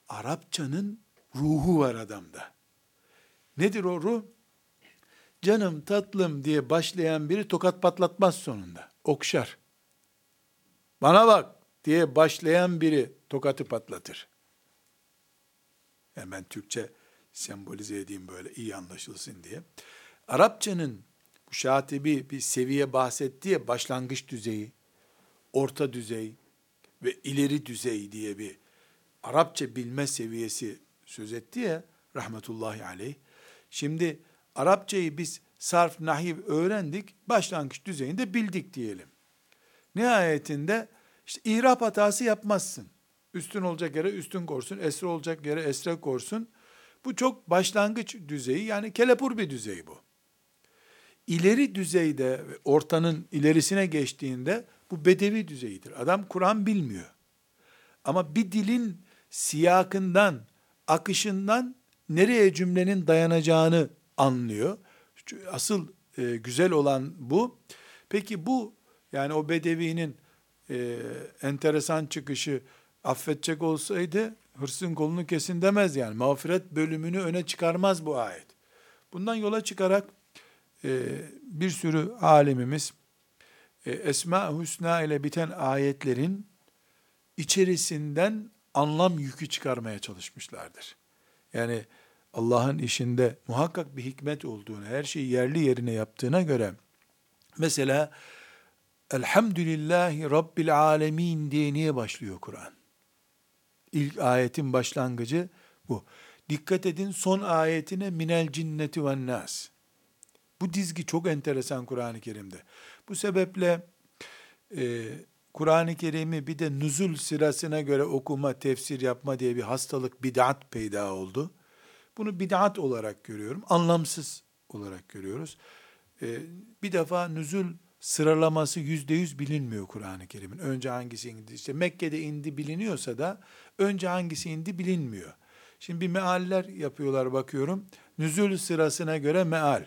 Arapçanın ruhu var adamda. Nedir o ruh? canım tatlım diye başlayan biri tokat patlatmaz sonunda. Okşar. Bana bak diye başlayan biri tokatı patlatır. Yani ben Türkçe sembolize edeyim böyle iyi anlaşılsın diye. Arapçanın bu şatibi bir seviye bahsetti başlangıç düzeyi, orta düzey ve ileri düzey diye bir Arapça bilme seviyesi söz etti ya rahmetullahi aleyh. Şimdi Arapçayı biz sarf, nahiv öğrendik, başlangıç düzeyinde bildik diyelim. Nihayetinde işte irap hatası yapmazsın. Üstün olacak yere üstün korsun, esre olacak yere esre korsun. Bu çok başlangıç düzeyi yani kelepur bir düzey bu. İleri düzeyde, ortanın ilerisine geçtiğinde bu bedevi düzeyidir. Adam Kur'an bilmiyor. Ama bir dilin siyakından, akışından nereye cümlenin dayanacağını anlıyor. Asıl e, güzel olan bu. Peki bu yani o bedevinin e, enteresan çıkışı affedecek olsaydı hırsın kolunu kesin demez yani. Mağfiret bölümünü öne çıkarmaz bu ayet. Bundan yola çıkarak e, bir sürü alimimiz e, Esma Hüsna ile biten ayetlerin içerisinden anlam yükü çıkarmaya çalışmışlardır. Yani Allah'ın işinde muhakkak bir hikmet olduğunu, her şeyi yerli yerine yaptığına göre mesela Elhamdülillahi Rabbil Alemin diye niye başlıyor Kur'an? İlk ayetin başlangıcı bu. Dikkat edin son ayetine minel cinneti ve nas. Bu dizgi çok enteresan Kur'an-ı Kerim'de. Bu sebeple e, Kur'an-ı Kerim'i bir de nüzul sırasına göre okuma, tefsir yapma diye bir hastalık, bid'at peyda oldu. Bunu bid'at olarak görüyorum, anlamsız olarak görüyoruz. E, bir defa nüzul sıralaması yüzde yüz bilinmiyor Kur'an-ı Kerim'in. Önce hangisi indi? İşte Mekke'de indi biliniyorsa da önce hangisi indi bilinmiyor. Şimdi bir mealler yapıyorlar bakıyorum. Nüzul sırasına göre meal.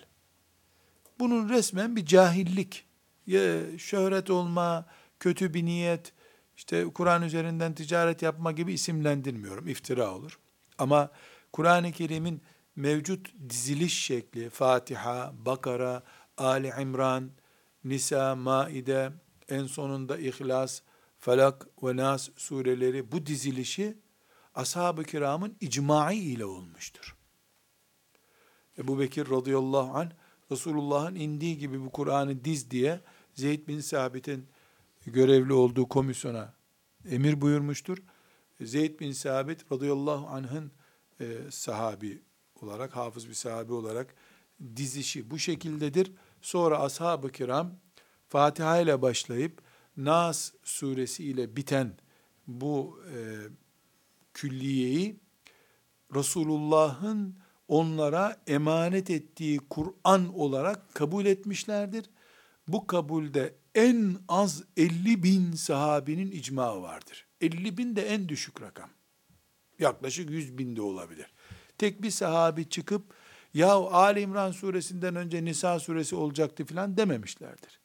Bunun resmen bir cahillik, ya şöhret olma, kötü bir niyet, işte Kur'an üzerinden ticaret yapma gibi isimlendirmiyorum. iftira olur. Ama Kur'an-ı Kerim'in mevcut diziliş şekli, Fatiha, Bakara, Ali İmran, Nisa, Maide, en sonunda İhlas, Felak ve Nas sureleri bu dizilişi ashab-ı kiramın icma'i ile olmuştur. Ebu Bekir radıyallahu anh Resulullah'ın indiği gibi bu Kur'an'ı diz diye Zeyd bin Sabit'in görevli olduğu komisyona emir buyurmuştur. Zeyd bin Sabit radıyallahu anh'ın e, sahabi olarak, hafız bir sahabi olarak dizişi bu şekildedir. Sonra ashab-ı kiram Fatiha ile başlayıp Nas suresi ile biten bu e, külliyeyi Resulullah'ın onlara emanet ettiği Kur'an olarak kabul etmişlerdir. Bu kabulde en az 50 bin sahabinin icmağı vardır. 50 bin de en düşük rakam. Yaklaşık 100 bin de olabilir. Tek bir sahabi çıkıp ya Ali İmran suresinden önce Nisa suresi olacaktı filan dememişlerdir.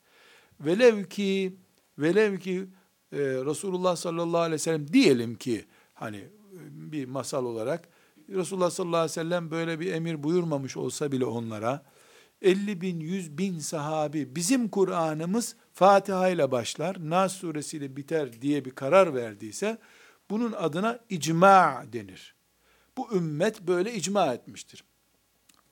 Velev ki velev ki e, Resulullah sallallahu aleyhi ve sellem diyelim ki hani e, bir masal olarak Resulullah sallallahu aleyhi ve sellem böyle bir emir buyurmamış olsa bile onlara 50 bin, 100 bin sahabi bizim Kur'an'ımız Fatiha ile başlar, Nas suresiyle biter diye bir karar verdiyse bunun adına icma denir. Bu ümmet böyle icma etmiştir.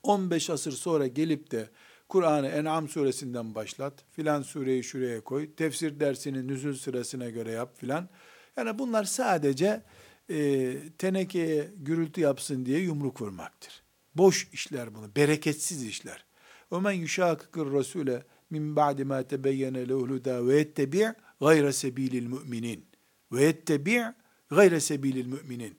15 asır sonra gelip de Kur'an'ı En'am suresinden başlat, filan sureyi şuraya koy, tefsir dersini nüzul sırasına göre yap filan. Yani bunlar sadece e, tenekeye gürültü yapsın diye yumruk vurmaktır. Boş işler bunu, bereketsiz işler. وَمَنْ يُشَاكِكِ الرَّسُولَ min ba'di ma tebeyyene lehu'l huda ve yettebi' gayre sebilil müminin. Gayre sebilil müminin.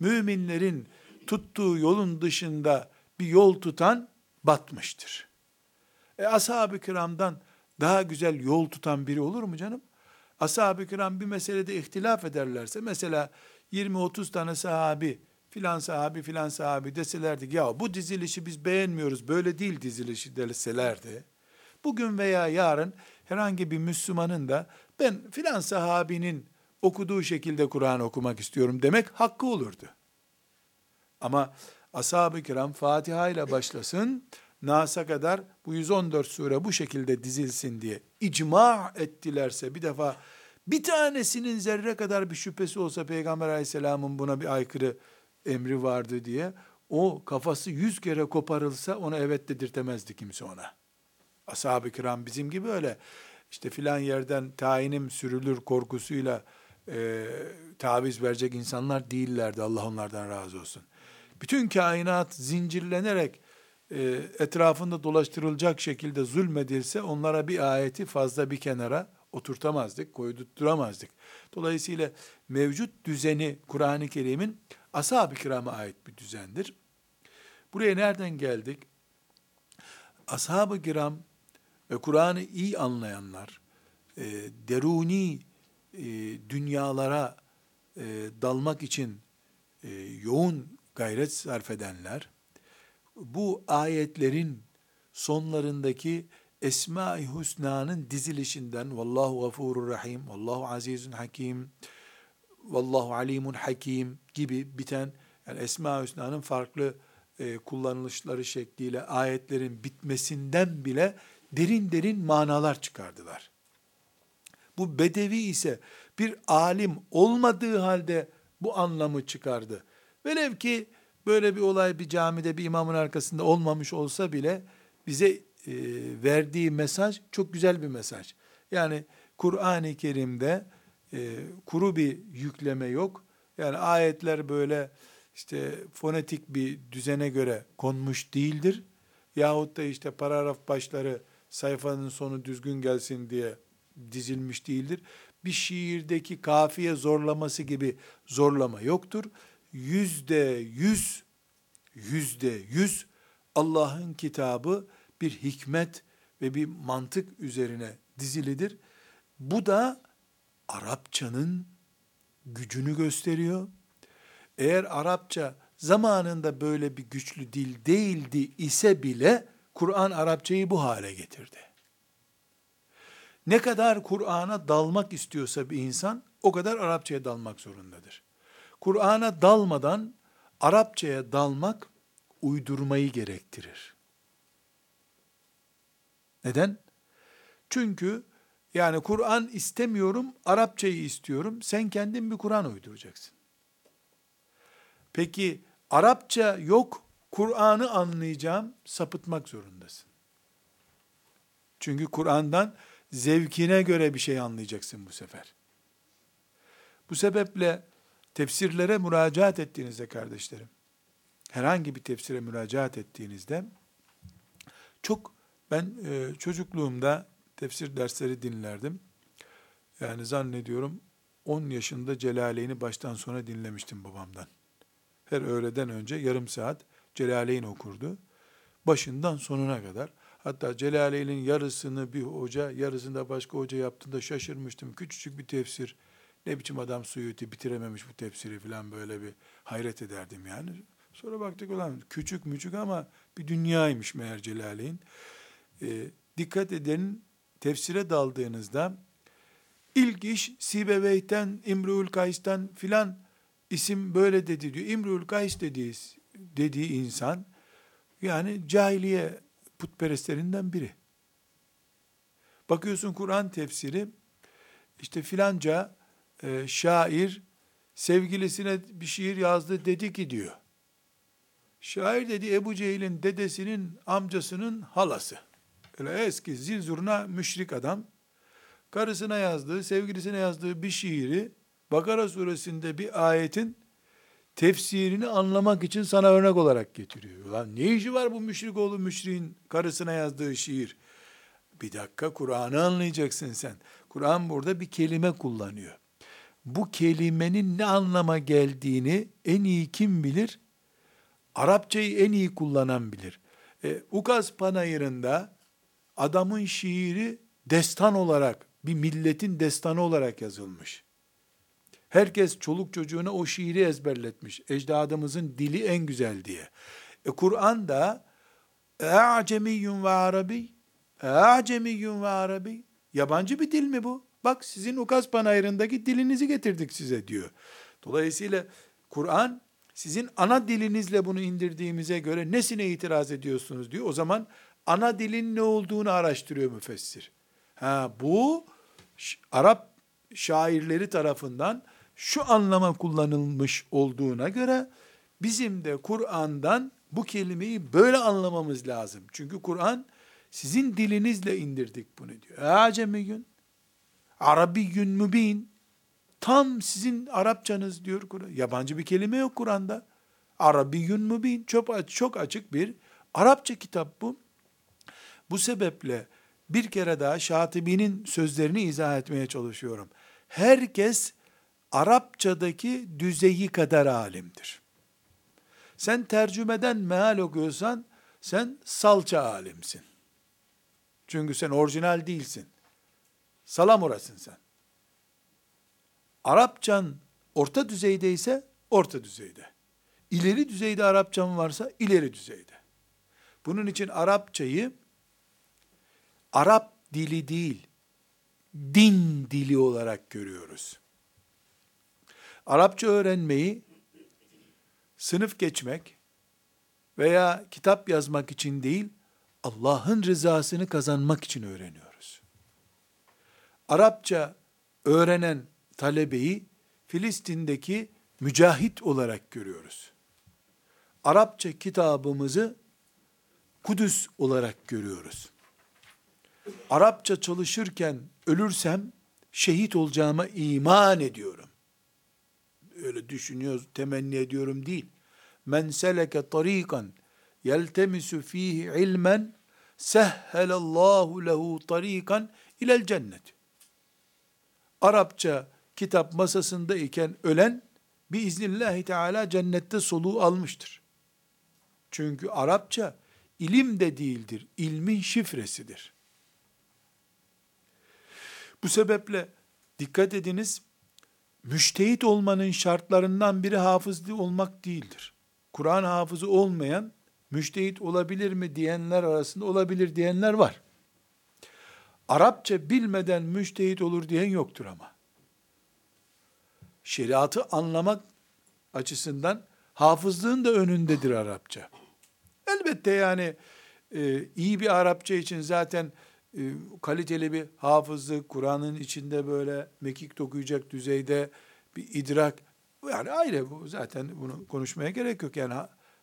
Müminlerin tuttuğu yolun dışında bir yol tutan batmıştır. E ashab-ı kiramdan daha güzel yol tutan biri olur mu canım? Ashab-ı kiram bir meselede ihtilaf ederlerse, mesela 20-30 tane sahabi, filan sahabi filan sahabi deselerdi, ya bu dizilişi biz beğenmiyoruz, böyle değil dizilişi deselerdi, bugün veya yarın herhangi bir Müslümanın da ben filan sahabinin okuduğu şekilde Kur'an okumak istiyorum demek hakkı olurdu. Ama ashab-ı kiram Fatiha ile başlasın, Nas'a kadar bu 114 sure bu şekilde dizilsin diye icma ettilerse bir defa Bir tanesinin zerre kadar bir şüphesi olsa Peygamber aleyhisselamın buna bir aykırı emri vardı diye o kafası yüz kere koparılsa ona evet dedirtemezdi kimse ona. Ashab-ı kiram bizim gibi öyle işte filan yerden tayinim sürülür korkusuyla e, taviz verecek insanlar değillerdi. Allah onlardan razı olsun. Bütün kainat zincirlenerek e, etrafında dolaştırılacak şekilde zulmedilse onlara bir ayeti fazla bir kenara oturtamazdık, koydurtturamazdık. Dolayısıyla mevcut düzeni Kur'an-ı Kerim'in ashab-ı kirama ait bir düzendir. Buraya nereden geldik? Ashab-ı kiram ve Kur'an'ı iyi anlayanlar, e, deruni e, dünyalara e, dalmak için e, yoğun gayret sarf edenler, bu ayetlerin sonlarındaki Esma-i Hüsna'nın dizilişinden Vallahu gafurur rahim, Vallahu azizun hakim, Vallahu alimun hakim gibi biten yani Esma-i Hüsna'nın farklı e, kullanılışları şekliyle ayetlerin bitmesinden bile derin derin manalar çıkardılar. Bu bedevi ise bir alim olmadığı halde bu anlamı çıkardı. Velev ki böyle bir olay bir camide bir imamın arkasında olmamış olsa bile bize e, verdiği mesaj çok güzel bir mesaj. Yani Kur'an-ı Kerim'de e, kuru bir yükleme yok. Yani ayetler böyle işte fonetik bir düzene göre konmuş değildir. Yahut da işte paragraf başları sayfanın sonu düzgün gelsin diye dizilmiş değildir. Bir şiirdeki kafiye zorlaması gibi zorlama yoktur. Yüzde yüz, yüzde yüz Allah'ın kitabı bir hikmet ve bir mantık üzerine dizilidir. Bu da Arapçanın gücünü gösteriyor. Eğer Arapça zamanında böyle bir güçlü dil değildi ise bile Kur'an Arapçayı bu hale getirdi. Ne kadar Kur'an'a dalmak istiyorsa bir insan o kadar Arapçaya dalmak zorundadır. Kur'an'a dalmadan Arapçaya dalmak uydurmayı gerektirir. Neden? Çünkü yani Kur'an istemiyorum, Arapçayı istiyorum. Sen kendin bir Kur'an uyduracaksın. Peki Arapça yok, Kur'an'ı anlayacağım, sapıtmak zorundasın. Çünkü Kur'an'dan zevkine göre bir şey anlayacaksın bu sefer. Bu sebeple tefsirlere müracaat ettiğinizde kardeşlerim, herhangi bir tefsire müracaat ettiğinizde, çok ben e, çocukluğumda tefsir dersleri dinlerdim. Yani zannediyorum 10 yaşında Celaleyn'i baştan sona dinlemiştim babamdan. Her öğleden önce yarım saat Celaleyn okurdu. Başından sonuna kadar. Hatta Celaleyn'in yarısını bir hoca, yarısını da başka hoca yaptığında şaşırmıştım. Küçücük bir tefsir. Ne biçim adam Suyuti bitirememiş bu tefsiri falan böyle bir hayret ederdim yani. Sonra baktık olan küçük müçük ama bir dünyaymış meğer Celaleyn. E, dikkat edin tefsire daldığınızda ilk iş Sibeveyt'ten, İmru'ül Kays'tan filan isim böyle dedi diyor. İmru'ül Kays dediği, dediği insan yani cahiliye putperestlerinden biri. Bakıyorsun Kur'an tefsiri işte filanca e, şair sevgilisine bir şiir yazdı dedi ki diyor. Şair dedi Ebu Cehil'in dedesinin amcasının halası. Öyle eski zil zurna müşrik adam. Karısına yazdığı, sevgilisine yazdığı bir şiiri Bakara suresinde bir ayetin tefsirini anlamak için sana örnek olarak getiriyor. Lan ne işi var bu müşrik oğlu müşriğin karısına yazdığı şiir? Bir dakika Kur'an'ı anlayacaksın sen. Kur'an burada bir kelime kullanıyor. Bu kelimenin ne anlama geldiğini en iyi kim bilir? Arapçayı en iyi kullanan bilir. E, Ukaz Panayırı'nda adamın şiiri destan olarak, bir milletin destanı olarak yazılmış. Herkes çoluk çocuğuna o şiiri ezberletmiş. Ecdadımızın dili en güzel diye. E Kur'an da A'cemiyyun ve Arabi A'cemiyyun ve Arabi Yabancı bir dil mi bu? Bak sizin Ukaz Panayırı'ndaki dilinizi getirdik size diyor. Dolayısıyla Kur'an sizin ana dilinizle bunu indirdiğimize göre nesine itiraz ediyorsunuz diyor. O zaman ana dilin ne olduğunu araştırıyor müfessir. Ha bu Arap şairleri tarafından şu anlama kullanılmış olduğuna göre bizim de Kur'an'dan bu kelimeyi böyle anlamamız lazım. Çünkü Kur'an sizin dilinizle indirdik bunu diyor. Acemiyün, Arabiyyün mübin. Tam sizin Arapçanız diyor Kur'an. Yabancı bir kelime yok Kur'an'da. Arabiyyün mübin. Çok, çok açık bir Arapça kitap bu. Bu sebeple bir kere daha Şatibi'nin sözlerini izah etmeye çalışıyorum. Herkes Arapçadaki düzeyi kadar alimdir. Sen tercümeden meal okuyorsan sen salça alimsin. Çünkü sen orijinal değilsin. Salamurasın sen. Arapçan orta düzeydeyse orta düzeyde. İleri düzeyde Arapçan varsa ileri düzeyde. Bunun için Arapçayı Arap dili değil, din dili olarak görüyoruz. Arapça öğrenmeyi sınıf geçmek veya kitap yazmak için değil, Allah'ın rızasını kazanmak için öğreniyoruz. Arapça öğrenen talebeyi Filistin'deki mücahit olarak görüyoruz. Arapça kitabımızı Kudüs olarak görüyoruz. Arapça çalışırken ölürsem şehit olacağıma iman ediyorum. Öyle düşünüyoruz, temenni ediyorum değil. Men seleke tariqan yeltemisu fihi ilmen sehhelallahu lehu tariqan ilel cennet. Arapça kitap masasında iken ölen biiznillahü teala cennette soluğu almıştır. Çünkü Arapça ilim de değildir, ilmin şifresidir. Bu sebeple dikkat ediniz, müştehit olmanın şartlarından biri hafızlı olmak değildir. Kur'an hafızı olmayan, müştehit olabilir mi diyenler arasında olabilir diyenler var. Arapça bilmeden müştehit olur diyen yoktur ama. Şeriatı anlamak açısından hafızlığın da önündedir Arapça. Elbette yani e, iyi bir Arapça için zaten kaliteli bir hafızlık, Kur'an'ın içinde böyle mekik dokuyacak düzeyde bir idrak, yani ayrı bu zaten bunu konuşmaya gerek yok. Yani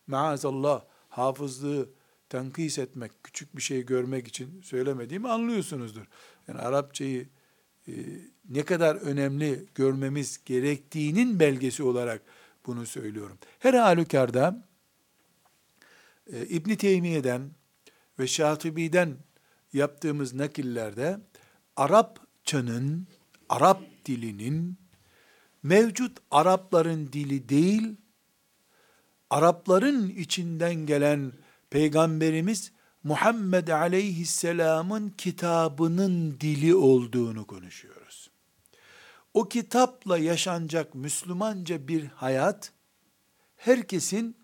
maazallah hafızlığı tenkis etmek, küçük bir şey görmek için söylemediğimi anlıyorsunuzdur. Yani Arapçayı e, ne kadar önemli görmemiz gerektiğinin belgesi olarak bunu söylüyorum. Her halükarda e, İbn Teymiye'den ve Şatibi'den yaptığımız nakillerde Arapçanın, Arap dilinin mevcut Arapların dili değil, Arapların içinden gelen Peygamberimiz Muhammed aleyhisselamın kitabının dili olduğunu konuşuyoruz. O kitapla yaşanacak Müslümanca bir hayat, herkesin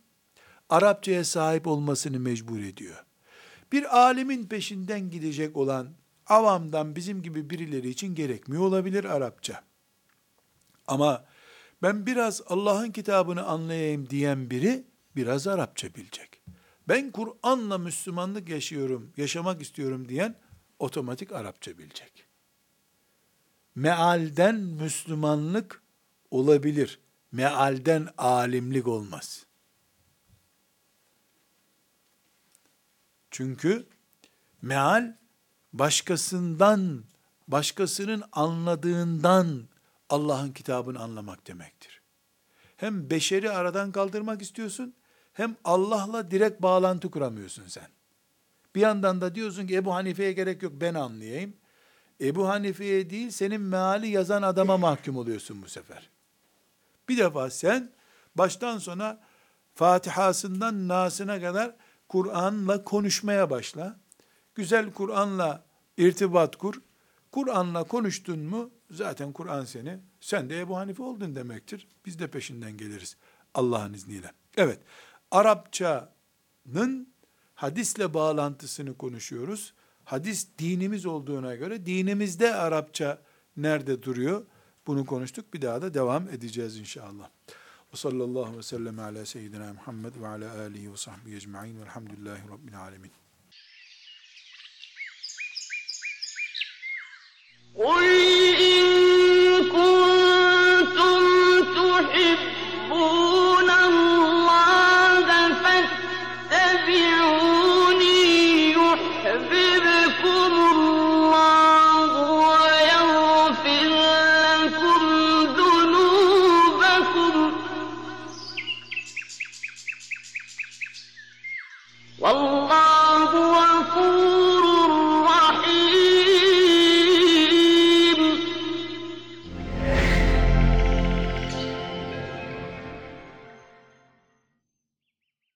Arapçaya sahip olmasını mecbur ediyor. Bir alimin peşinden gidecek olan avamdan bizim gibi birileri için gerekmiyor olabilir Arapça. Ama ben biraz Allah'ın kitabını anlayayım diyen biri biraz Arapça bilecek. Ben Kur'an'la Müslümanlık yaşıyorum, yaşamak istiyorum diyen otomatik Arapça bilecek. Mealden Müslümanlık olabilir. Mealden alimlik olmaz. Çünkü meal başkasından, başkasının anladığından Allah'ın kitabını anlamak demektir. Hem beşeri aradan kaldırmak istiyorsun, hem Allah'la direkt bağlantı kuramıyorsun sen. Bir yandan da diyorsun ki Ebu Hanife'ye gerek yok ben anlayayım. Ebu Hanife'ye değil senin meali yazan adama mahkum oluyorsun bu sefer. Bir defa sen baştan sona Fatihasından Nas'ına kadar Kur'an'la konuşmaya başla. Güzel Kur'an'la irtibat kur. Kur'an'la konuştun mu zaten Kur'an seni, sen de Ebu Hanife oldun demektir. Biz de peşinden geliriz Allah'ın izniyle. Evet, Arapçanın hadisle bağlantısını konuşuyoruz. Hadis dinimiz olduğuna göre dinimizde Arapça nerede duruyor? Bunu konuştuk. Bir daha da devam edeceğiz inşallah. Ve sallallahu ve sellem ala seyyidina Muhammed ve ala alihi ve sahbihi ecma'in velhamdülillahi rabbil alemin. قل إن